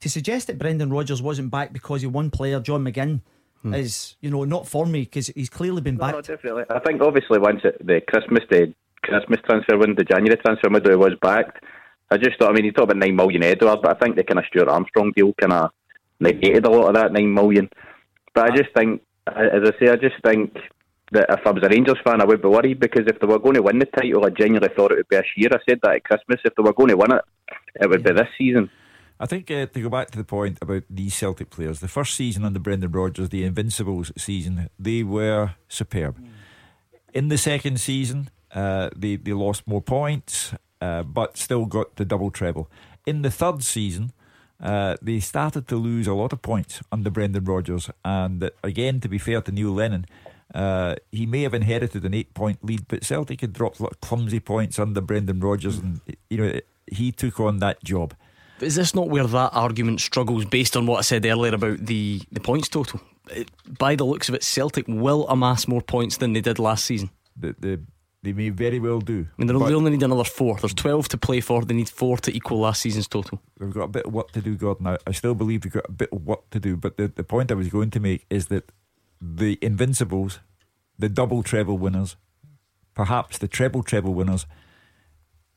to suggest that Brendan Rodgers wasn't back because he one player John McGinn hmm. is you know not for me because he's clearly been No, back no, definitely. I think obviously once it, the Christmas the Christmas transfer window, the January transfer window was backed. I just thought. I mean, you talk about nine million Edouard, but I think the kind of Stuart Armstrong deal kind of negated a lot of that nine million. But I just think, as I say, I just think that if I was a Rangers fan, I would be worried because if they were going to win the title, I genuinely thought it would be this year. I said that at Christmas. If they were going to win it, it would be this season. I think uh, to go back to the point about these Celtic players, the first season under Brendan Rodgers, the Invincibles season, they were superb. In the second season, uh, they they lost more points, uh, but still got the double treble. In the third season, uh, they started to lose a lot of points under Brendan Rodgers, and uh, again, to be fair to Neil Lennon. Uh, he may have inherited an eight-point lead, but Celtic had dropped a lot of clumsy points under Brendan Rodgers, and you know he took on that job. Is this not where that argument struggles based on what I said earlier about the, the points total? It, by the looks of it, Celtic will amass more points than they did last season. The, the, they may very well do. I mean, they only need another four. There's 12 to play for. They need four to equal last season's total. We've got a bit of work to do, Gordon. I, I still believe we've got a bit of work to do. But the, the point I was going to make is that the Invincibles, the double treble winners, perhaps the treble treble winners,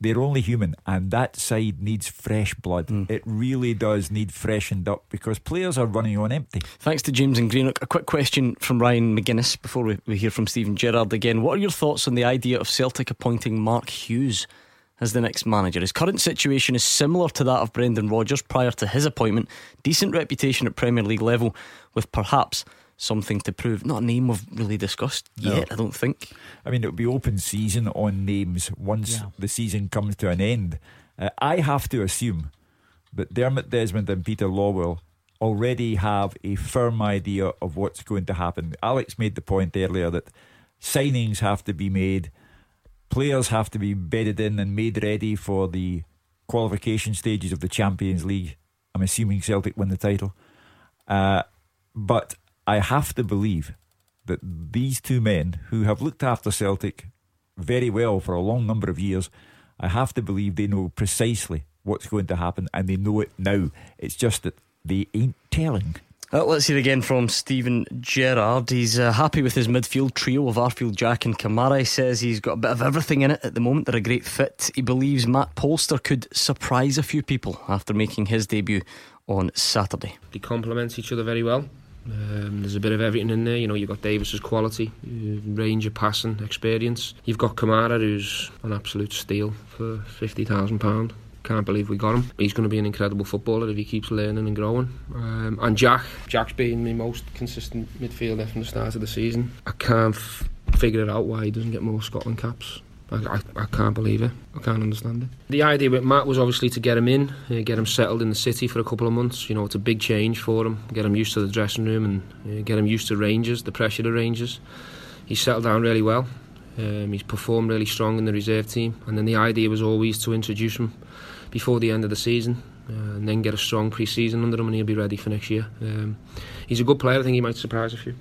they're only human, and that side needs fresh blood. Mm. It really does need freshened up because players are running on empty. Thanks to James and Greenock. A quick question from Ryan McGuinness before we, we hear from Steven Gerrard again. What are your thoughts on the idea of Celtic appointing Mark Hughes? as the next manager. His current situation is similar to that of Brendan Rodgers prior to his appointment. Decent reputation at Premier League level, with perhaps something to prove. Not a name we've really discussed yet, no. I don't think. I mean, it'll be open season on names once yeah. the season comes to an end. Uh, I have to assume that Dermot Desmond and Peter Lawwell already have a firm idea of what's going to happen. Alex made the point earlier that signings have to be made, players have to be bedded in and made ready for the qualification stages of the Champions League. I'm assuming Celtic win the title. Uh, but I have to believe that these two men who have looked after Celtic very well for a long number of years, I have to believe they know precisely what's going to happen and they know it now. It's just that they ain't telling. Uh, let's hear again from Steven Gerrard. He's uh, happy with his midfield trio of Arfield, Jack, and Kamara. He says he's got a bit of everything in it at the moment. They're a great fit. He believes Matt Polster could surprise a few people after making his debut on Saturday. They complement each other very well. Um, there's a bit of everything in there. You know, you've got Davis's quality, uh, range of passing, experience. You've got Kamara, who's an absolute steal for fifty thousand pound. Can't believe we got him. He's going to be an incredible footballer if he keeps learning and growing. Um, and Jack, Jack's been the most consistent midfielder from the start of the season. I can't f- figure it out why he doesn't get more Scotland caps. I, I, can't believe it. I can't understand it. The idea with Matt was obviously to get him in, uh, get him settled in the city for a couple of months. You know, it's a big change for him. Get him used to the dressing room and uh, get him used to Rangers, the pressure of Rangers. He's settled down really well. Um, he's performed really strong in the reserve team. And then the idea was always to introduce him before the end of the season. Uh, and then get a strong pre-season under him and he'll be ready for next year. Um, he's a good player. I think he might surprise a few.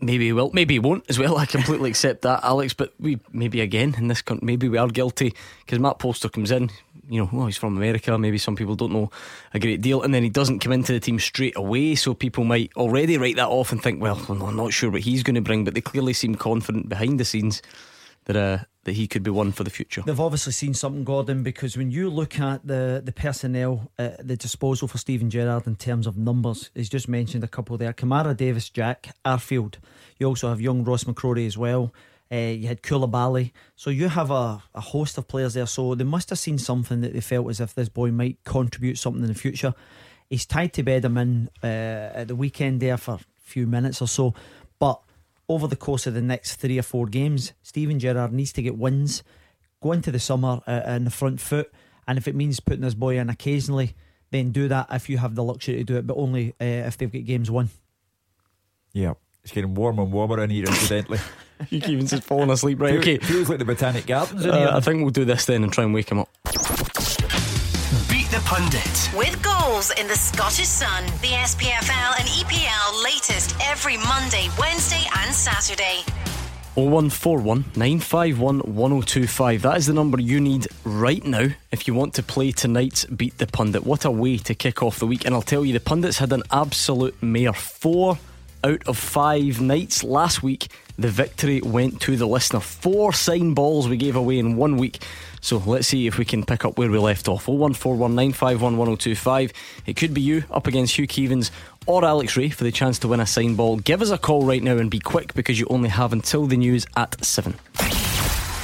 Maybe he will, maybe he won't as well. I completely accept that, Alex. But we maybe again in this country, maybe we are guilty because Matt Polster comes in. You know, he's from America. Maybe some people don't know a great deal, and then he doesn't come into the team straight away. So people might already write that off and think, well, I'm not sure what he's going to bring. But they clearly seem confident behind the scenes that uh, that he could be one for the future. They've obviously seen something, Gordon, because when you look at the the personnel at the disposal for Steven Gerrard in terms of numbers, he's just mentioned a couple there: Kamara, Davis, Jack, Arfield. You also have young Ross McCrorie as well. Uh, you had Coulibaly. So you have a, a host of players there. So they must have seen something that they felt as if this boy might contribute something in the future. He's tied to bed him in uh, at the weekend there for a few minutes or so. But over the course of the next three or four games, Steven Gerrard needs to get wins, go into the summer uh, in the front foot, and if it means putting this boy in occasionally, then do that if you have the luxury to do it, but only uh, if they've got games won. Yeah, it's getting warmer and warmer in here, incidentally. you keep just falling asleep, right? Okay. Feels like the Botanic Gardens in uh, here. I think we'll do this then and try and wake him up. Beat the Pundit. With goals in the Scottish Sun, the SPFL and EPL latest every Monday, Wednesday, and Saturday. 0141 951 1025. That is the number you need right now if you want to play tonight's Beat the Pundit. What a way to kick off the week. And I'll tell you, the Pundits had an absolute mare. Four out of five nights last week, the victory went to the listener. Four sign balls we gave away in one week. So let's see if we can pick up where we left off. 01419511025. It could be you up against Hugh Keevins or Alex Rae for the chance to win a sign ball. Give us a call right now and be quick because you only have until the news at 7.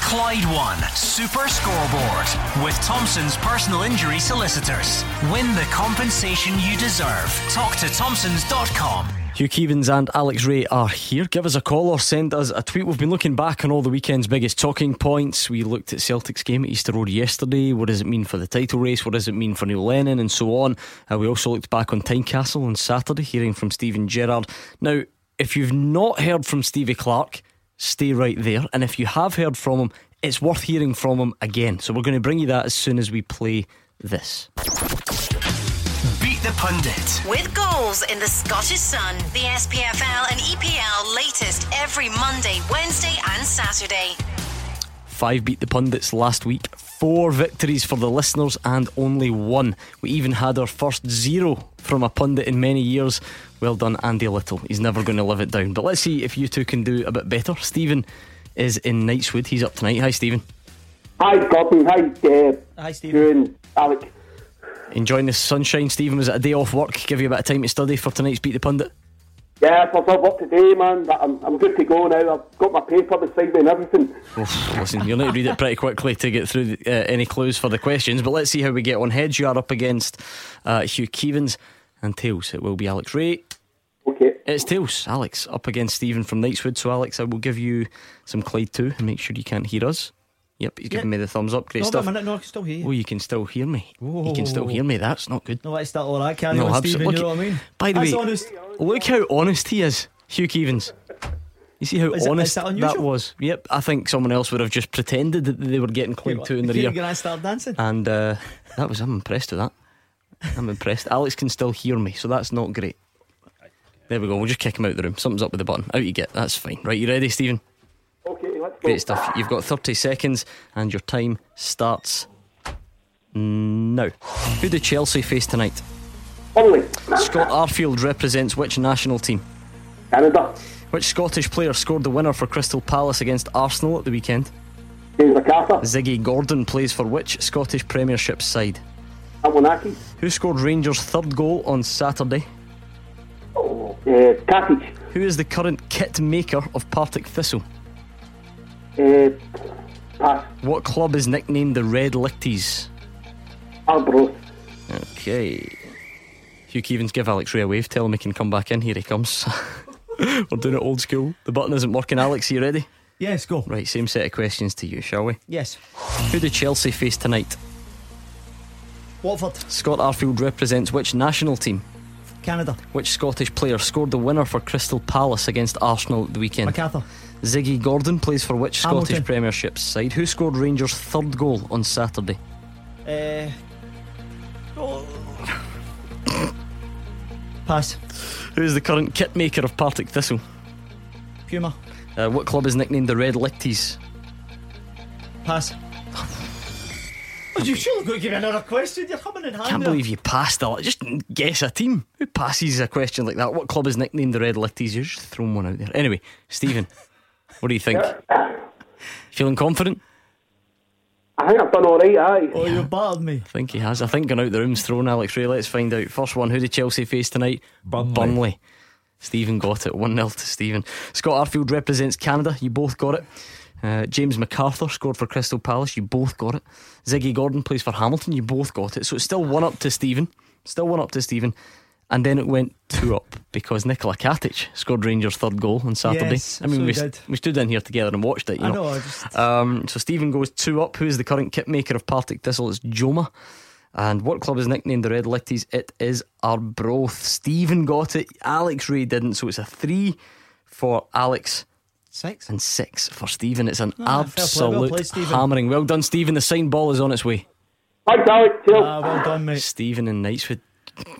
Clyde One Super Scoreboard with Thompson's personal injury solicitors. Win the compensation you deserve. Talk to Thompson's.com. Hugh Keevins and Alex Rae are here. Give us a call or send us a tweet. We've been looking back on all the weekend's biggest talking points. We looked at Celtic's game at Easter Road yesterday. What does it mean for the title race? What does it mean for Neil Lennon and so on? Uh, we also looked back on Tynecastle on Saturday, hearing from Steven Gerrard. Now, if you've not heard from Stevie Clarke, stay right there. And if you have heard from him, it's worth hearing from him again. So we're going to bring you that as soon as we play this. Beat Pundit. With goals in the Scottish Sun, the SPFL and EPL latest every Monday, Wednesday, and Saturday. Five beat the pundits last week. Four victories for the listeners and only one. We even had our first zero from a pundit in many years. Well done, Andy Little. He's never going to live it down. But let's see if you two can do a bit better. Stephen is in Knightswood. He's up tonight. Hi, Stephen. Hi, Gordon. Hi, uh, Hi, Stephen. June, Alec. Enjoying the sunshine, Stephen. Was it a day off work? Give you a bit of time to study for tonight's Beat the Pundit? Yeah, I've got work today, man. But I'm, I'm good to go now. I've got my paper beside me and everything. Oof, listen, you'll need to read it pretty quickly to get through uh, any clues for the questions. But let's see how we get on. Heads, you are up against uh, Hugh Keevins, and tails, it will be Alex Rae. Okay. It's tails, Alex, up against Stephen from Knightswood. So, Alex, I will give you some Clyde too and make sure you can't hear us. Yep, he's giving me the thumbs up. Great no, stuff. minute, no, I can still hear you. Oh, you can still hear me. You can still hear me. That's not good. No, let's start all that carry No, absolutely. Stephen. You know what I mean? By the That's way, honest. look how honest he is, Hugh Keevins. You see how Is honest is that that, was? Yep, I think someone else would have just pretended that they were getting Clyde two in You're ear. going to start dancing? And uh, that was, I'm impressed with that. I'm impressed. Alex can still hear me, so that's not great. There we go. We'll just kick him out of the room. Something's up with the button. Out you get. That's fine. Right, you ready, Stephen? Okay, let's go. Great stuff. You've got 30 seconds, and your time starts now. Who did Chelsea face tonight? Only. Scott Arfield represents which national team? Canada. Which Scottish player scored the winner for Crystal Palace against Arsenal at the weekend? James McArthur. Ziggy Gordon plays for which Scottish Premiership side? Awanaki. Who scored Rangers' third goal on Saturday? Oh, uh, Who is the current kit maker of Partick Thistle? Uh, pass. What club is nicknamed the Red Lichties? Arbroath. Okay. Hugh Keevins, give Alex Rae a wave. Tell him he can come back in. Here he comes. We're doing it old school. The button isn't working. Alex, are you ready? Yes, go. Right, same set of questions to you, shall we? Yes. Who do Chelsea face tonight? Watford. Scott Arfield represents which national team? Canada. Which Scottish player scored the winner for Crystal Palace against Arsenal at the weekend? McArthur. Ziggy Gordon plays for which Scottish Premiership side? Who scored Rangers' third goal on Saturday? Uh, oh. Pass. Who is the current kit maker of Partick Thistle? Puma. Uh, what club is nicknamed the Red Lichties? Pass. Oh, you surely going to give me another question? You're coming in hand. Can't there. believe you passed a Just guess a team. Who passes a question like that? What club is nicknamed the Red Lichties? You're just throwing one out there. Anyway, Stephen, what do you think? Feeling confident? I think I've done all right, aye. Oh, you've battered me. I think he has. I think going out the room's thrown Alex Rae. Let's find out. First one, who did Chelsea face tonight? Burnley. Stephen got it. 1 0 to Stephen. Scott Arfield represents Canada. You both got it. Uh, James McArthur scored for Crystal Palace. You both got it. Ziggy Gordon plays for Hamilton. You both got it. So it's still one up to Stephen. Still one up to Stephen. And then it went two up because Nikola Katic scored Rangers' third goal on Saturday. Yes, I mean, so we, he did. we stood in here together and watched it. You I know, know, I just- Um, so Stephen goes two up. Who is the current kit maker of Partick Thistle? It's Joma. And what club is nicknamed the Red Lichties? It is Arbroath. Stephen got it. Alex Rae didn't. So it's a three for Alex. Six. And six for Stephen. It's an Ah, fair play. Well absolute played, hammering. Well done, Stephen. The signed ball is on its way. Thanks, Alex. Cheers. Ah, well done, mate. Stephen and Knightswood.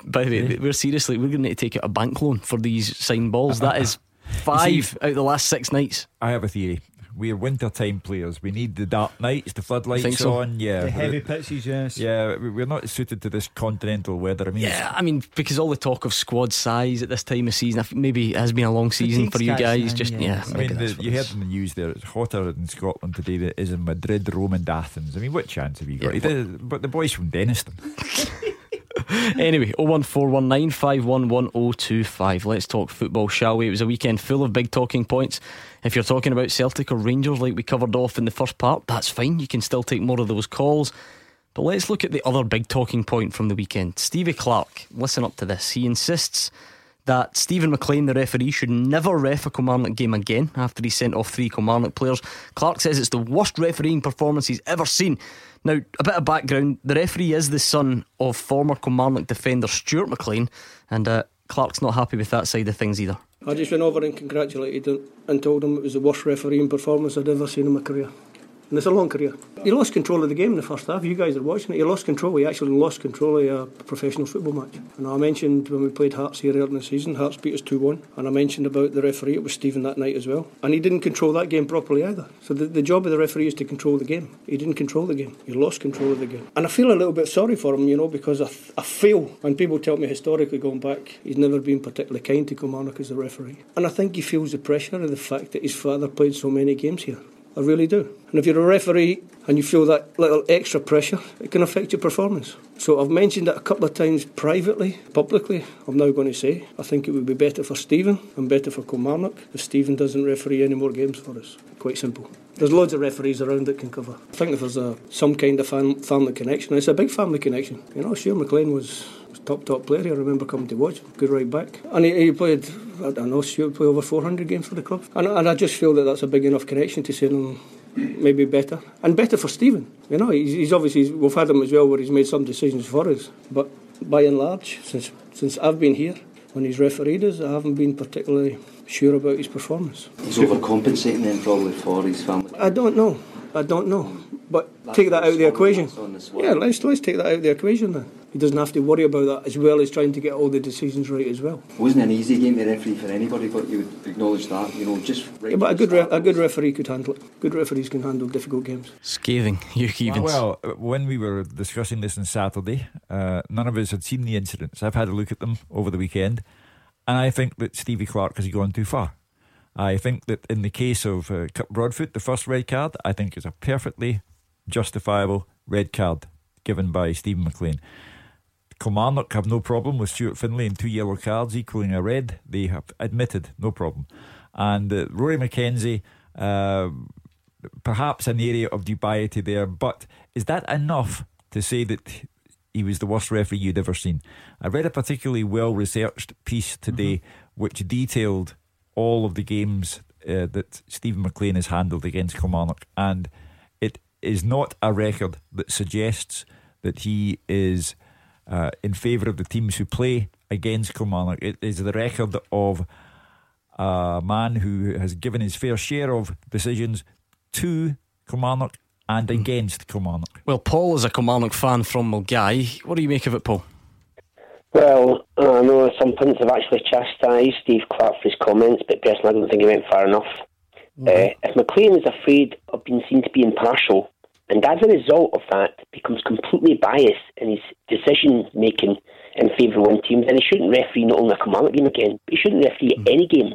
By the way, we're seriously, we're going to need to take out a bank loan for these signed balls. That is five out of the last six nights. I have a theory. We're wintertime players. We need the dark nights, the floodlights so? on. Yeah, The heavy pitches, yes. Yeah, we- we're not suited to this continental weather. I mean, Yeah, I mean, because all the talk of squad size at this time of season, I think maybe it has been a long season for you guys. guys, Just man, yeah, I mean, the, you heard in the news there it's hotter in Scotland today than it is in Madrid, Rome, and Athens. I mean, what chance have you got? Yeah, He did- but the boys from Dennistoun. anyway, 01419511025. Let's talk football, shall we? It was a weekend full of big talking points. If you're talking about Celtic or Rangers, like we covered off in the first part, that's fine. You can still take more of those calls. But let's look at the other big talking point from the weekend. Stevie Clarke, listen up to this. He insists that Steven McLean, the referee, should never ref a Kilmarnock game again after he sent off three Kilmarnock players. Clarke says it's the worst refereeing performance he's ever seen. Now, a bit of background the referee is the son of former Kilmarnock defender Stuart McLean, and uh, Clarke's not happy with that side of things either. I just went over and congratulated him and told him it was the worst refereeing performance I'd ever seen in my career. And it's a long career. He lost control of the game in the first half. You guys are watching it. He lost control. He actually lost control of a professional football match. And I mentioned when we played Hearts here earlier in the season, Hearts beat us 2 1. And I mentioned about the referee, it was Steven that night as well. And he didn't control that game properly either. So the, the job of the referee is to control the game. He didn't control the game. He lost control of the game. And I feel a little bit sorry for him, you know, because I, I feel, when people tell me historically going back, he's never been particularly kind to Kilmarnock as a referee. And I think he feels the pressure of the fact that his father played so many games here. I really do. And if you're a referee and you feel that little extra pressure, it can affect your performance. So I've mentioned it a couple of times privately, publicly. I'm now going to say I think it would be better for Steven and better for Kilmarnock if Steven doesn't referee any more games for us. Quite simple. There's loads of referees around that can cover. I think if there's a, some kind of fam- family connection, it's a big family connection. You know, Stuart McLean was top top player. I remember coming to watch. Good right back, and he, he played. I don't know. Stuart played over 400 games for the club, and, and I just feel that that's a big enough connection to say no, maybe better and better for Steven. You know, he's, he's obviously we've had him as well where he's made some decisions for us, but by and large, since since I've been here, when he's refereed us, I haven't been particularly sure about his performance. He's overcompensating then probably for his family. I don't know. I don't know. But take that out of the equation. Yeah, let's let's take that out of the equation then. He doesn't have to worry about that as well as trying to get all the decisions right as well. It wasn't an easy game to referee for anybody, but you would acknowledge that. You know, just right Yeah, but a good re- a good referee could handle it. Good referees can handle difficult games. Scathing, Hugh Keevins. Well, uh, when we were discussing this on Saturday, uh, none of us had seen the incidents. I've had a look at them over the weekend, and I think that Stevie Clarke has gone too far. I think that in the case of uh, Kirk Broadfoot, the first red card, I think is a perfectly justifiable red card given by Steven McLean. Kilmarnock have no problem with Stuart Findlay and two yellow cards equaling a red. They have admitted no problem. And uh, Rory McKenzie, uh, perhaps an area of dubiety there, but is that enough to say that he was the worst referee you'd ever seen? I read a particularly well researched piece today which detailed all of the games uh, that Steven McLean has handled against Kilmarnock, and it is not a record that suggests that he is uh, in favour of the teams who play against Kilmarnock. It is the record of a man who has given his fair share of decisions to Kilmarnock and against Kilmarnock. Well, Paul is a Kilmarnock fan from Mulgai. What do you make of it, Paul? Well, I know some pundits have actually chastised Steve Clarke for his comments, but personally, I don't think he went far enough. Uh, if McLean is afraid of being seen to be impartial, and as a result of that becomes completely biased in his decision making in favour of one team, then he shouldn't referee not only a Kilmarnock game again, but he shouldn't referee any game.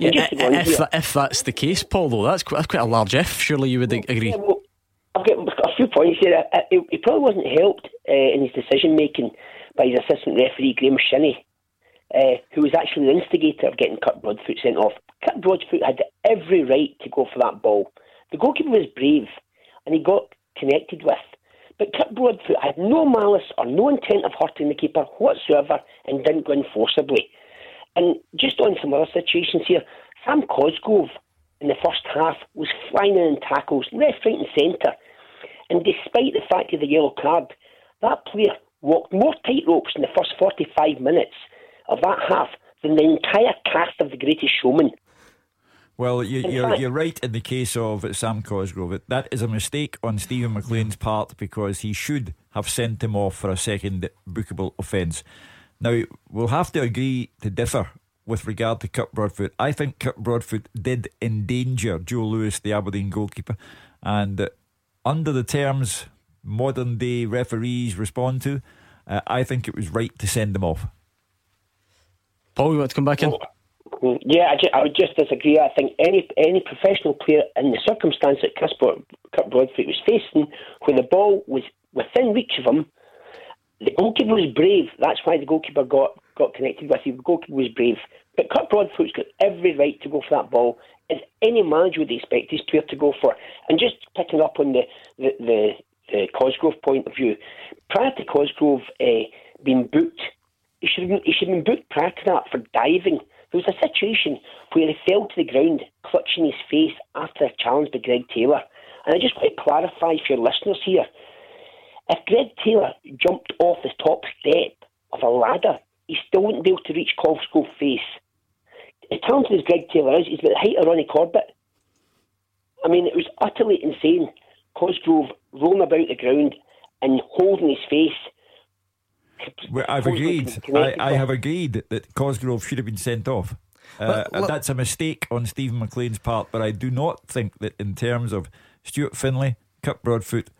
Yeah, And just to go on if, if that's the case, Paul, though, that's quite, that's quite a large if. Surely you would ag- agree. Yeah, well, I've got a few points here. Uh, He he probably wasn't helped uh, in his decision making by his assistant referee, Graham Shinney, uh, who was actually the instigator of getting Kirk Broadfoot sent off. Kirk Broadfoot had every right to go for that ball. The goalkeeper was brave and he got connected with. But Kirk Broadfoot had no malice or no intent of hurting the keeper whatsoever and didn't go in forcibly. And just on some other situations here, Sam Cosgrove in the first half was flying in tackles, left, right, and centre. And despite the fact of the yellow card, that player walked more tight ropes in the first 45 minutes of that half than the entire cast of The Greatest Showman. Well, you, In you're you're right in the case of Sam Cosgrove. That is a mistake on Steven McLean's part because he should have sent him off for a second bookable offence. Now we'll have to agree to differ with regard to Kirk Broadfoot. I think Kirk Broadfoot did endanger Joe Lewis, the Aberdeen goalkeeper, and uh, under the terms modern day referees respond to, uh, I think it was right to send him off. Paul, you want to come back in? Yeah, I, I would just disagree. I think any any professional player in the circumstance that Chris Broadfoot was facing, when the ball was within reach of him, the goalkeeper was brave. That's why the goalkeeper got, got connected with him. The goalkeeper was brave. But Kirk Broadfoot's got every right to go for that ball, as any manager would expect his player to go for. And just picking up on the, the, the, the Cosgrove point of view, prior to Cosgrove uh, being booked, he should, he should have been booked prior to that for diving. There was a situation where he fell to the ground, clutching his face after a challenge by Greg Taylor. And I just want to clarify for your listeners here if Greg Taylor jumped off the top step of a ladder, he still wouldn't be able to reach Cosgrove's face. As talented as Greg Taylor is, he's about the height of Ronnie Corbett. I mean, it was utterly insane. Cosgrove rolling about the ground and holding his face. Well, I've agreed. I, I have agreed that Cosgrove should have been sent off. Uh, Well, that's a mistake on Steven McLean's part, but I do not think that in terms of Stuart Findlay, Kirk Broadfoot,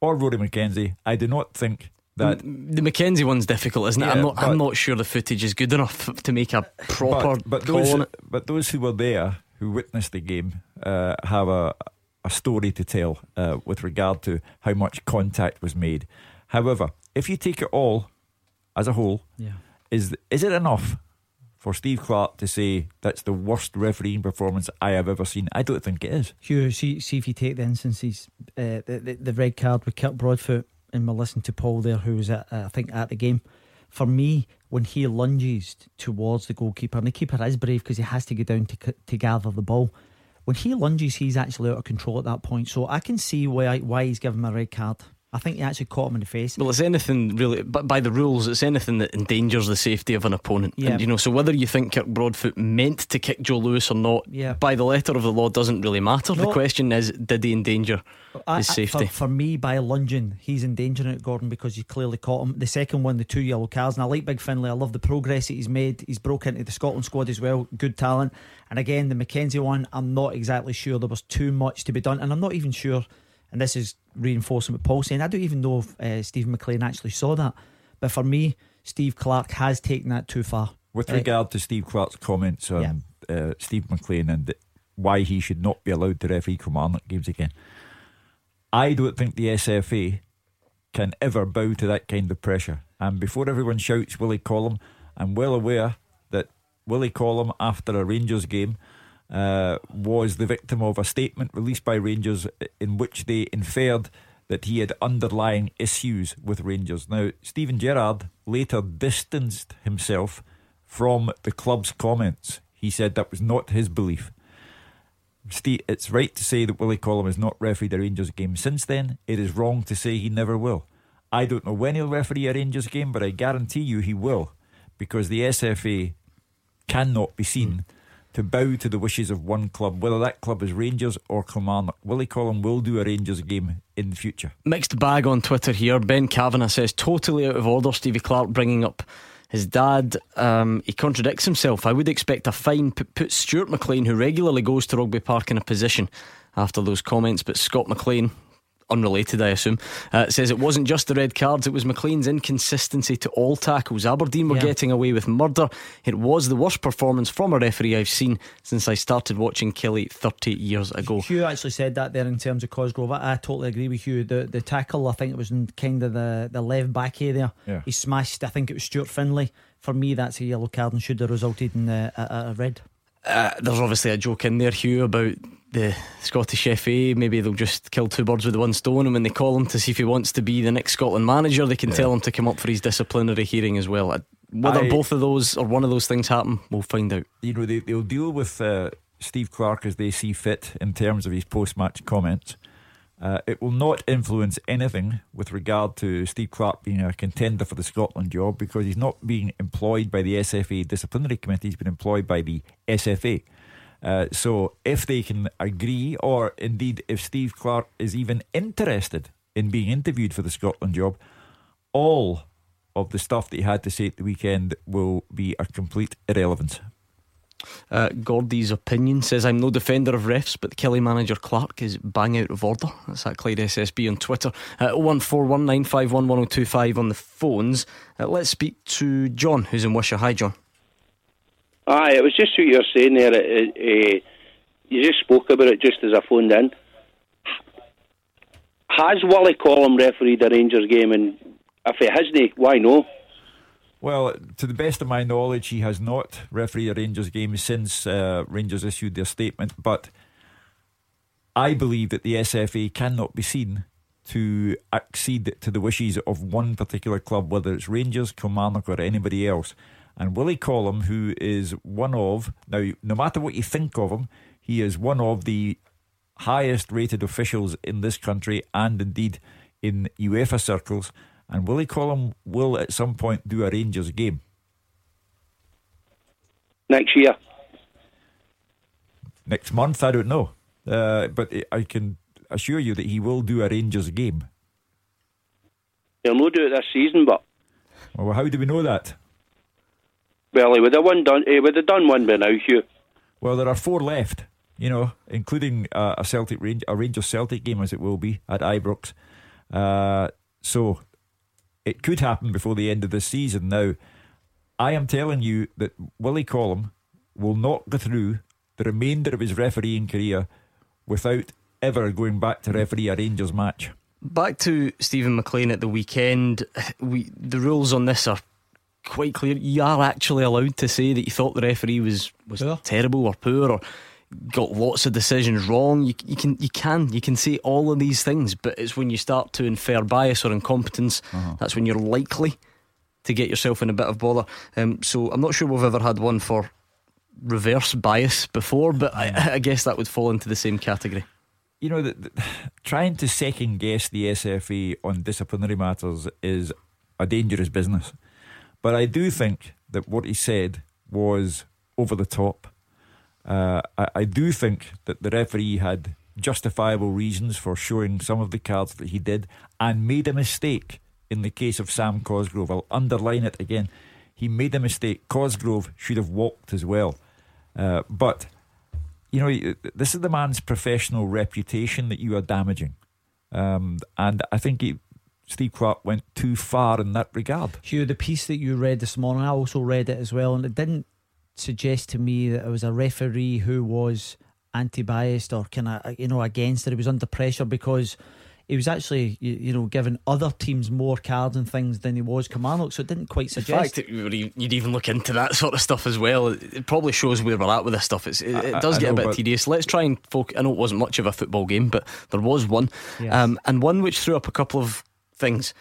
or Rory McKenzie, I do not think that. The McKenzie one's difficult, isn't it? I'm Yeah, not. I'm not sure the footage is good enough to make a proper but, but those, it. but those who were there, who witnessed the game, uh, have a a story to tell uh, with regard to how much contact was made. However, if you take it all as a whole, Yeah. is is it enough for Steve Clarke to say that's the worst refereeing performance I have ever seen? I don't think it is. Hugh, see, see if you take the instances, uh, the, the the red card with Kirk Broadfoot, and we'll listen to Paul there, who was at, uh, I think at the game. For me, when he lunges towards the goalkeeper, and the keeper is brave because he has to go down to to gather the ball. When he lunges, he's actually out of control at that point. So I can see why why he's given him a red card. I think he actually caught him in the face. Well, it's anything really, but by the rules, it's anything that endangers the safety of an opponent. Yeah. And you know, so whether you think Kirk Broadfoot meant to kick Joe Lewis or not, Yeah. by the letter of the law, doesn't really matter. The question is, did he endanger I- his I- safety? For, for me, by lunging, he's endangering it, Gordon, because you clearly caught him. The second one, the two yellow cards, and I like Big Findlay. I love the progress that he's made. He's broke into the Scotland squad as well. Good talent. And again, the Mackenzie one, I'm not exactly sure. There was too much to be done, and I'm not even sure. And this is reinforcing what Paul's saying. I don't even know if uh, Steven McLean actually saw that. But for me, Steve Clarke has taken that too far. With Right. regard to Steve Clarke's comments on uh, Steve McLean and why he should not be allowed to referee Kilmarnock games again, I don't think the SFA can ever bow to that kind of pressure. And before everyone shouts Willie Collum, I'm well aware that Willie Collum, after a Rangers game, uh, was the victim of a statement released by Rangers in which they inferred that he had underlying issues with Rangers. Now, Steven Gerrard later distanced himself from the club's comments. He said that was not his belief. Steve, it's right to say that Willie Collum has not refereed a Rangers game since then. It is wrong to say he never will. I don't know when he'll referee a Rangers game, but I guarantee you he will, because the SFA cannot be seen to bow to the wishes of one club, whether that club is Rangers or Kilmarnock. Willie Collum will do a Rangers game in the future. Mixed bag on Twitter here. Ben Kavanagh says totally out of order. Stevie Clarke bringing up his dad. Um, he contradicts himself. I would expect a fine p- put Stuart McLean, who regularly goes to Rugby Park, in a position after those comments. But Scott McLean, unrelated, I assume, uh, says it wasn't just the red cards. It was McLean's inconsistency to all tackles. Aberdeen were Yeah. getting away with murder. It was the worst performance from a referee I've seen since I started watching Killie 30 years ago. Hugh actually said that there in terms of Cosgrove. I, I totally agree with you. The the tackle, I think it was in kind of the, the left back area. Yeah. He smashed, I think it was Stuart Findlay. For me, that's a yellow card and should have resulted in uh, a, a, a red. Uh, there's obviously a joke in there, Hugh, about the Scottish FA. Maybe they'll just kill two birds with one stone, and when they call him to see if he wants to be the next Scotland manager, they can tell him to come up for his disciplinary hearing as well. Whether I- both of those or one of those things happen, we'll find out. you know, they, they'll deal with uh, Steve Clarke as they see fit in terms of his post match comments. Uh, it will not influence anything with regard to Steve Clarke being a contender for the Scotland job because he's not being employed by the SFA disciplinary committee, he's been employed by the SFA. Uh, so if they can agree, or indeed if Steve Clarke is even interested in being interviewed for the Scotland job, all of the stuff that he had to say at the weekend will be a complete irrelevance. Uh, Gordy's opinion says I'm no defender of refs, but the Killie manager Clarke is bang out of order. That's at Clyde SSB on Twitter. Uh, 01419511025 on the phones. Uh, let's speak to John, who's in Wishaw. Hi, John. Aye, it was just what you were saying there. Uh, you just spoke about it just as I phoned in. Has Wally Collum refereed a Rangers game? And if he hasn't, why no? Well, to the best of my knowledge, he has not refereed a Rangers game since uh, Rangers issued their statement. But I believe that the SFA cannot be seen to accede to the wishes of one particular club, whether it's Rangers, Kilmarnock, or anybody else. And Willie Collum, who is one of, now, no matter what you think of him, he is one of the highest rated officials in this country and indeed in UEFA circles. And Willie Collum will at some point do a Rangers game. Next year. Next month, I don't know. Uh, but I can assure you that he will do a Rangers game. He'll not do it this season, but Well, how do we know that? Well, he would have one done. He would have done one by now, Hugh. Well, there are four left, you know, including uh, a Celtic Range, a Rangers Celtic game as it will be at Ibrox. Uh, so it could happen before the end of the season. Now, I am telling you that Willie Collum will not go through the remainder of his refereeing career without ever going back to referee a Rangers match. Back to Steven McLean at the weekend. We the rules on this are quite clear. You are actually allowed to say that you thought the referee was was terrible or poor or got lots of decisions wrong. You, you can you can you can say all of these things, but it's when you start to infer bias or incompetence that's when you're likely to get yourself in a bit of bother. Um, so I'm not sure we've ever had one for reverse bias before, but I, I guess that would fall into the same category. you know, the, the, trying to second guess the SFA on disciplinary matters is a dangerous business. But I do think that what he said was over the top. Uh, I, I do think that the referee had justifiable reasons for showing some of the cards that he did and made a mistake in the case of Sam Cosgrove. I'll underline it again. He made a mistake. Cosgrove should have walked as well. Uh, but you know, this is the man's professional reputation that you are damaging. Um, and I think he, Steve Clarke went too far in that regard. Hugh, the piece that you read this morning, I also read it as well, and it didn't suggest to me that it was a referee who was anti-biased or kind of you know against it. He was under pressure because he was actually you, you know giving other teams more cards and things than he was Kilmarnock, so it didn't quite In suggest. fact, you'd even look into that sort of stuff as well. It, it probably shows where we're at with this stuff. It's, it, I- it does I get a bit tedious. Let's try and focus. I know it wasn't much of a football game, but there was one, Yes. um, and one which threw up a couple of things.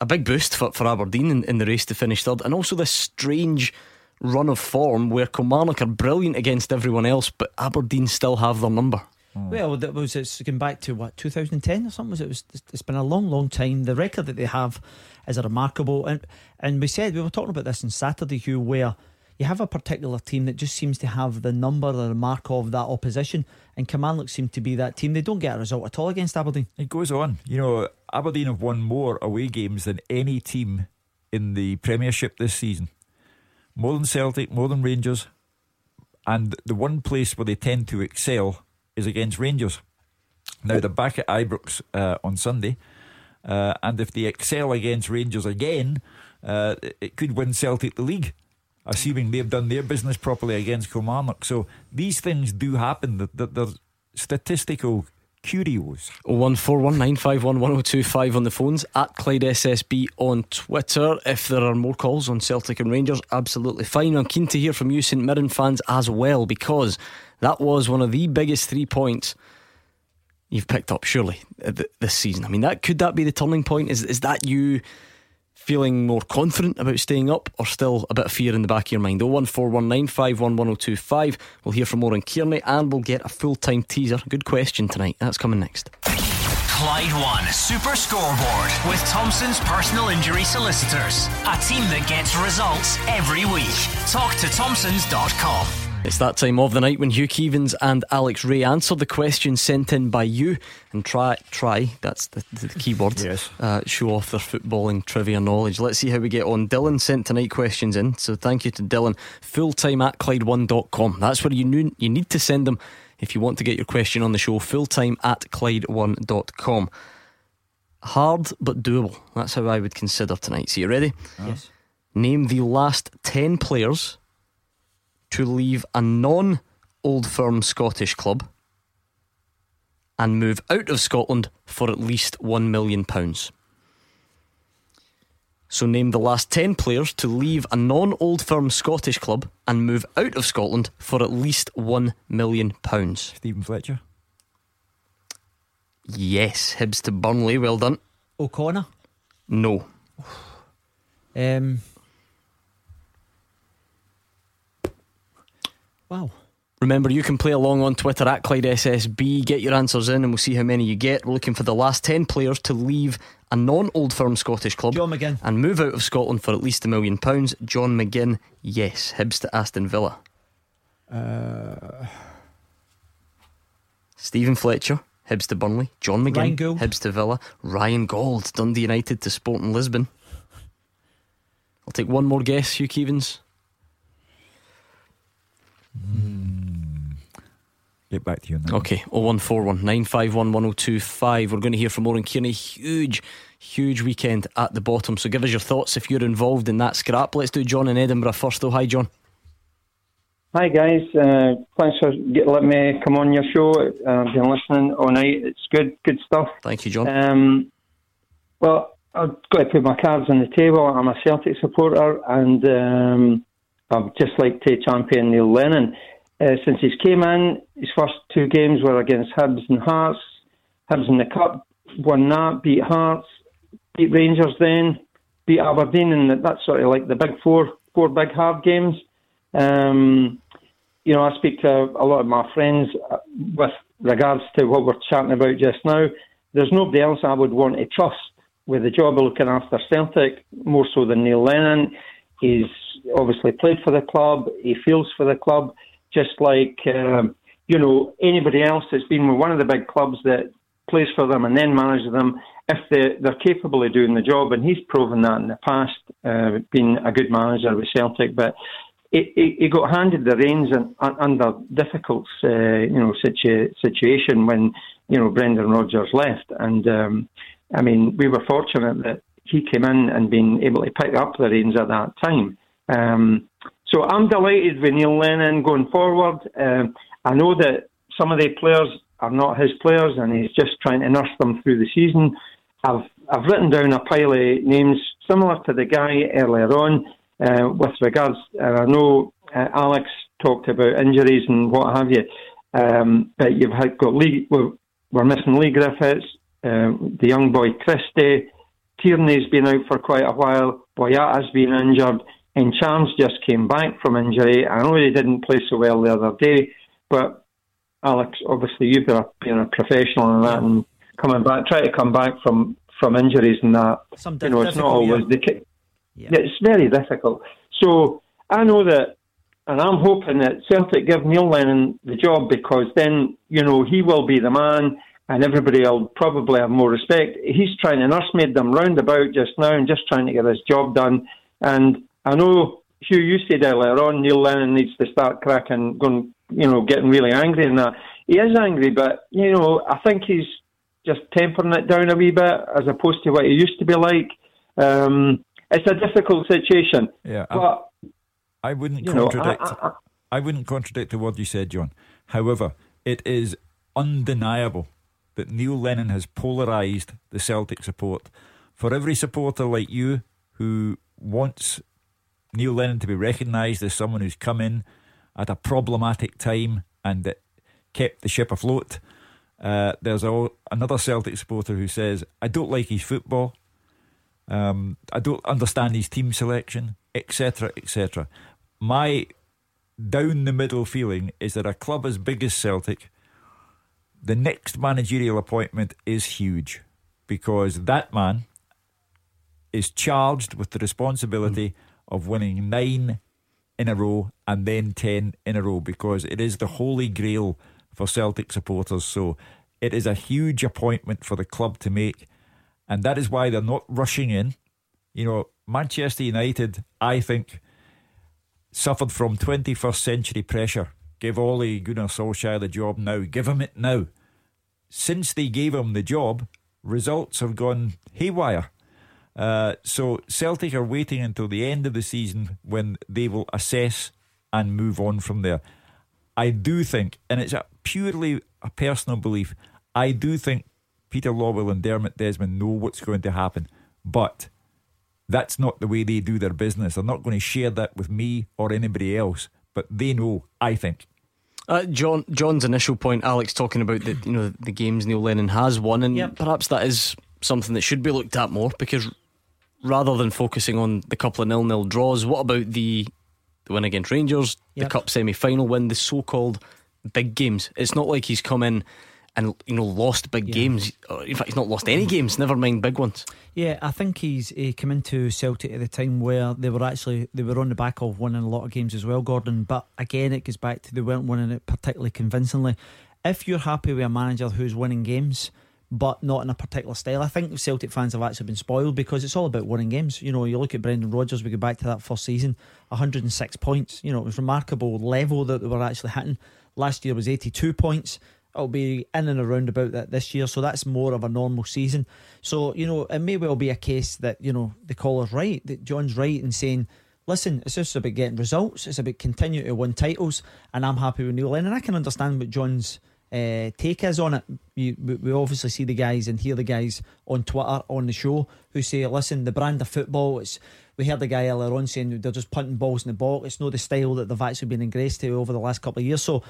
A big boost for, for Aberdeen in, in the race to finish third, and also this strange run of form where Kilmarnock are brilliant against everyone else, but Aberdeen still have their number. Hmm. Well, that was it's going back to what 2010 or something. Was it? it was it's been a long, long time. The record that they have is a remarkable, and and we said we were talking about this on Saturday, Hugh, where you have a particular team that just seems to have the number, the mark of that opposition, and Kilmarnock seem to be that team. They don't get a result at all against Aberdeen. It goes on. You know, Aberdeen have won more away games than any team in the Premiership this season. More than Celtic, more than Rangers. And the one place where they tend to excel is against Rangers. Now, they're back at Ibrox uh, on Sunday. Uh, and if they excel against Rangers again, uh, it could win Celtic the league, assuming they've done their business properly against Kilmarnock. So these things do happen. That They're statistical curios. 01419511025 on the phones at Clyde SSB on Twitter. If there are more calls on Celtic and Rangers, absolutely fine. I'm keen to hear from you, St Mirren fans, as well, because that was one of the biggest three points you've picked up, surely, this season. I mean, that could that be the turning point? Is is that you? Feeling more confident about staying up, or still a bit of fear in the back of your mind? 01419511025. We'll hear from Oran Kearney and we'll get a full time teaser. Good question tonight. That's coming next. Clyde One Super Scoreboard with Thompson's personal injury solicitors. A team that gets results every week. Talk to Thompsons.com. It's that time of the night when Hugh Keevins and Alex Rae answer the questions sent in by you and try, try that's the, the key word, yes. uh, show off their footballing trivia knowledge. Let's see how we get on. Dylan sent tonight questions in, so thank you to Dylan. Full time at Clyde1.com. That's where you, knew, you need to send them if you want to get your question on the show. Full time at Clyde1.com. Hard but doable. That's how I would consider tonight. So you ready? Yes. Name the last 10 players to leave a non old firm Scottish club and move out of Scotland for at least £1 million. So, name the last 10 players to leave a non old firm Scottish club and move out of Scotland for at least £1 million. Steven Fletcher. Yes, Hibs to Burnley. Well done. O'Connor. No. Um. Wow. Remember, you can play along on Twitter at Clyde SSB. Get your answers in, and we'll see how many you get. We're looking for the last 10 players to leave a non old firm Scottish club John McGinn. and move out of Scotland for at least a million pounds. John McGinn, yes. Hibs to Aston Villa. Uh, Steven Fletcher, Hibs to Burnley. John McGinn, Ryan Gauld. Hibs to Villa. Ryan Gauld, Dundee United to Sporting Lisbon. I'll take one more guess, Hugh Keevins. Get back to you now. Okay, 0141 951 1025. We're going to hear from Oran Kearney. Huge, huge weekend at the bottom. So give us your thoughts if you're involved in that scrap. Let's do John in Edinburgh first, though. Hi, John. Hi guys, uh, thanks for get, letting me come on your show. Uh, I've been listening all night. It's good, good stuff. Thank you, John. Um, well, I've got to put my cards on the table. I'm a Celtic supporter, and um, I'd just like to champion Neil Lennon. Uh, since he's came in, his first two games were against Hibs and Hearts. Hibs in the Cup, won that, beat Hearts, beat Rangers then, beat Aberdeen, and that's sort of like the big four, four big hard games. Um, you know, I speak to a lot of my friends uh, with regards to what we're chatting about just now. There's nobody else I would want to trust with the job of looking after Celtic more so than Neil Lennon. He's obviously played for the club. He feels for the club, just like um, you know anybody else that's been with one of the big clubs that plays for them and then manages them. If they, they're capable of doing the job, and he's proven that in the past, uh, being a good manager with Celtic, but he, he, got handed the reins in, un, under difficult, uh, you know, situ, situation when you know Brendan Rodgers left, and um, I mean we were fortunate that he came in and been able to pick up the reins at that time. Um, so I'm delighted with Neil Lennon going forward. Um, I know that some of the players are not his players, and he's just trying to nurse them through the season. I've I've written down a pile of names similar to the guy earlier on uh, with regards. Uh, I know uh, Alex talked about injuries and what have you, um, but you've had, got Leigh. We're, we're missing Leigh Griffiths, um, the young boy Christie. Tierney's been out for quite a while. Boyata's been injured. And Charms just came back from injury. I know he didn't play so well the other day, but Alex, obviously you've been a, been a professional in that and coming back, try to come back from, from injuries and that. Some you know, it's not always the case. It's very difficult. So I know that, and I'm hoping that Celtic give Neil Lennon the job because then, you know, he will be the man and everybody will probably have more respect. He's trying to nursemaid them round about just now and just trying to get his job done. And I know, Hugh, you said earlier on, Neil Lennon needs to start cracking, going, you know, getting really angry and that. He is angry, but, you know, I think he's just tempering it down a wee bit as opposed to what he used to be like. Um, it's a difficult situation. Yeah, I- but I wouldn't you know, contradict. I- I- I, wouldn't contradict the word you said, John. However, it is undeniable that Neil Lennon has polarised the Celtic support. For every supporter like you who wants Neil Lennon to be recognised as someone who's come in at a problematic time and that kept the ship afloat, uh, there's a, another Celtic supporter who says, I don't like his football. Um, I don't understand his team selection, etc., etc. My down the middle feeling is that a club as big as Celtic, the next managerial appointment is huge because that man is charged with the responsibility mm. of winning nine in a row and then 10 in a row because it is the holy grail for Celtic supporters. So it is a huge appointment for the club to make. And that is why they're not rushing in. You know, Manchester United, I think, suffered from 21st century pressure. Give Ole Gunnar Solskjaer the job now. Give him it now. Since they gave him the job, results have gone haywire. Uh, so Celtic are waiting until the end of the season when they will assess and move on from there. I do think, and it's a purely a personal belief, I do think Peter Lawwell and Dermot Desmond know what's going to happen, but that's not the way they do their business. They're not going to share that with me or anybody else, but they know. I think. Uh, John John's initial point, Alex, talking about the you know the games Neil Lennon has won, and perhaps that is something that should be looked at more because rather than focusing on the couple of nil nil draws, what about the, the win against Rangers, Yep. the cup semi final win, the so called big games? It's not like he's come in and you know lost big games. Uh, in fact, he's not lost any games. Never mind big ones. Yeah, I think he's he come into Celtic at the time where they were actually they were on the back of winning a lot of games as well, Gordon. But again, it goes back to they weren't winning it particularly convincingly. if you're happy with a manager who's winning games but not in a particular style. I think Celtic fans have actually been spoiled because it's all about winning games. You know, you look at Brendan Rodgers, we go back to that first season, 106 points. You know, it was remarkable level that they were actually hitting. Last year was 82 points. It'll be in and around about that this year, so that's more of a normal season. So, you know, it may well be a case that, you know, the caller's right, that John's right in saying, listen, it's just about getting results, it's about continuing to win titles, and I'm happy with Neil Lennon. And I can understand what John's uh, take is on it. You, we obviously see the guys and hear the guys on Twitter on the show who say, "Listen, the brand of football. It's we heard the guy earlier on saying they're just punting balls in the box. It's not the style that they've actually been engraced to over the last couple of years." So,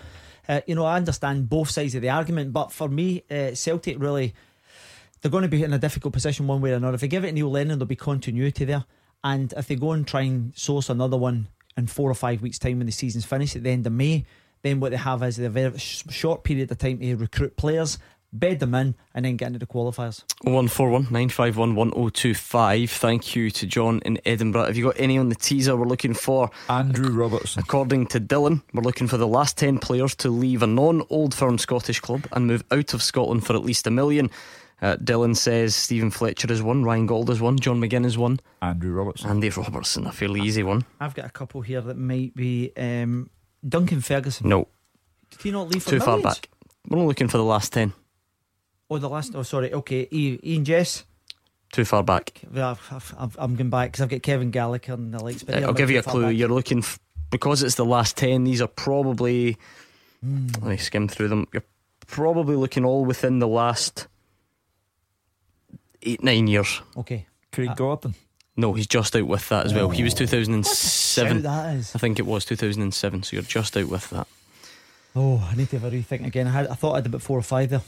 uh, you know, I understand both sides of the argument, but for me, uh, Celtic really they're going to be in a difficult position one way or another. If they give it Neil Lennon, there'll be continuity there, and if they go and try and source another one in four or five weeks' time when the season's finished at the end of May then what they have is a very short period of time to recruit players, bed them in, and then get into the qualifiers. 141 951 1025. Thank you to John in Edinburgh. Have you got any on the teaser? We're looking for Andrew Robertson. According to Dylan, we're looking for the last 10 players to leave a non old firm Scottish club and move out of Scotland for at least a million. Uh, Dylan says Steven Fletcher is one, Ryan Gauld is one, John McGinn is one, Andrew Robertson. Andy Robertson, a fairly easy one. I've got a couple here that might be um, Duncan Ferguson. No. Did he not leave for Too far millions? back. We're only looking for the last 10. Oh, the last. Oh, sorry. Okay, I- Ian Jess. Too far back. I've, I've, I'm going back because I've got Kevin Gallagher and the likes. But Uh, I'll give you a clue. back. You're looking f- because it's the last ten. These are probably. Hmm. Let me skim through them. You're probably looking all within the last eight nine years. Okay. Craig Gordon. No, he's just out with that as well. He was 2007. shout that is. I think it was 2007. So you're just out with that. Oh, I need to have a rethink again. I had, I thought I had about four or five there.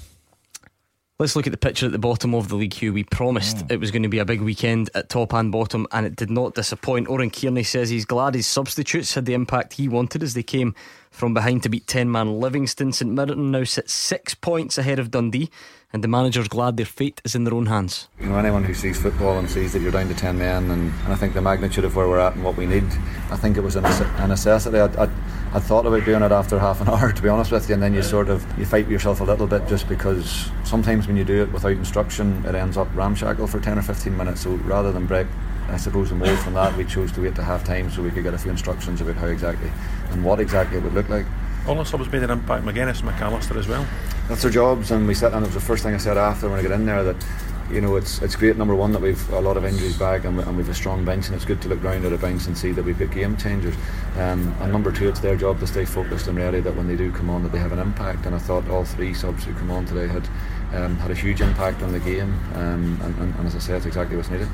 Let's look at the picture at the bottom of the league, Hugh. We promised Mm. it was going to be a big weekend at top and bottom, and it did not disappoint. Oran Kearney says he's glad his substitutes had the impact he wanted as they came from behind to beat 10 man Livingston. St Mirren now sits six points ahead of Dundee, and the manager's glad their fate is in their own hands. You know, anyone who sees football and sees that you're down to 10 men, and, and I think the magnitude of where we're at and what we need, I think it was a, a necessity. I'd, I'd, I'd thought about doing it after half an hour, to be honest with you, and then you sort of you fight yourself a little bit just because sometimes when you do it without instruction, it ends up ramshackle for 10 or 15 minutes. So rather than break, I suppose, the mould from that, we chose to wait to half time so we could get a few instructions about how exactly and what exactly it would look like. All the subs made an impact. McGuinness, McAllister as well. That's their jobs, and we said, and it was the first thing I said after when I got in there that, you know, it's it's great. Number one that we've a lot of injuries back, and, we, and we've a strong bench, and it's good to look round at a bench and see that we've got game changers. Um, and number two, it's their job to stay focused and ready that when they do come on, that they have an impact. And I thought all three subs who come on today had um, had a huge impact on the game, um, and, and, and as I said, it's exactly what's needed.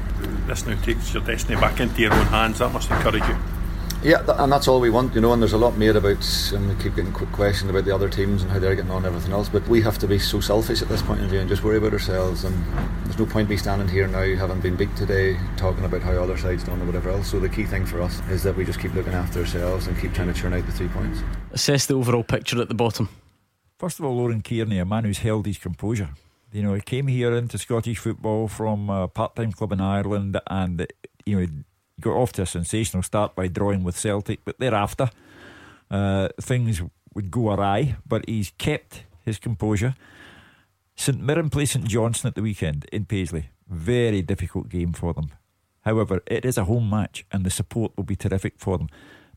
This now takes your destiny back into your own hands. That must encourage you. Yeah, th- and that's all we want, you know. And there's a lot made about, and we keep getting quick questions about the other teams and how they're getting on and everything else. But we have to be so selfish at this point in view and just worry about ourselves. And there's no point me standing here now, having been beat today, talking about how other sides done or whatever else. So the key thing for us is that we just keep looking after ourselves and keep trying to churn out the three points. Assess the overall picture at the bottom. First of all, Oran Kearney, a man who's held his composure. You know, he came here into Scottish football from a part-time club in Ireland, and you know, got off to a sensational start by drawing with Celtic. But thereafter, uh, things would go awry. But he's kept his composure. St Mirren play St Johnstone at the weekend in Paisley. Very difficult game for them. However, it is a home match, and the support will be terrific for them.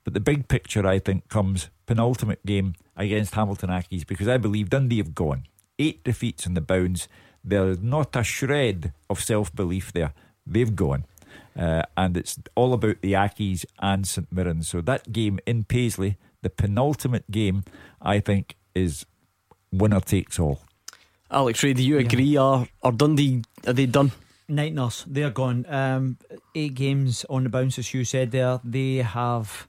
But the big picture, I think, comes penultimate game against Hamilton Accies because I believe Dundee have gone. Eight defeats in the bounds. There's not a shred of self belief there. They've gone. Uh, and it's all about the Accies and St Mirren. So that game in Paisley, the penultimate game, I think, is winner takes all. Alex Rae, do you agree? Are, are Dundee, are they done? Night nurse, they're gone. Um, eight games on the bounce, as you said there. They have.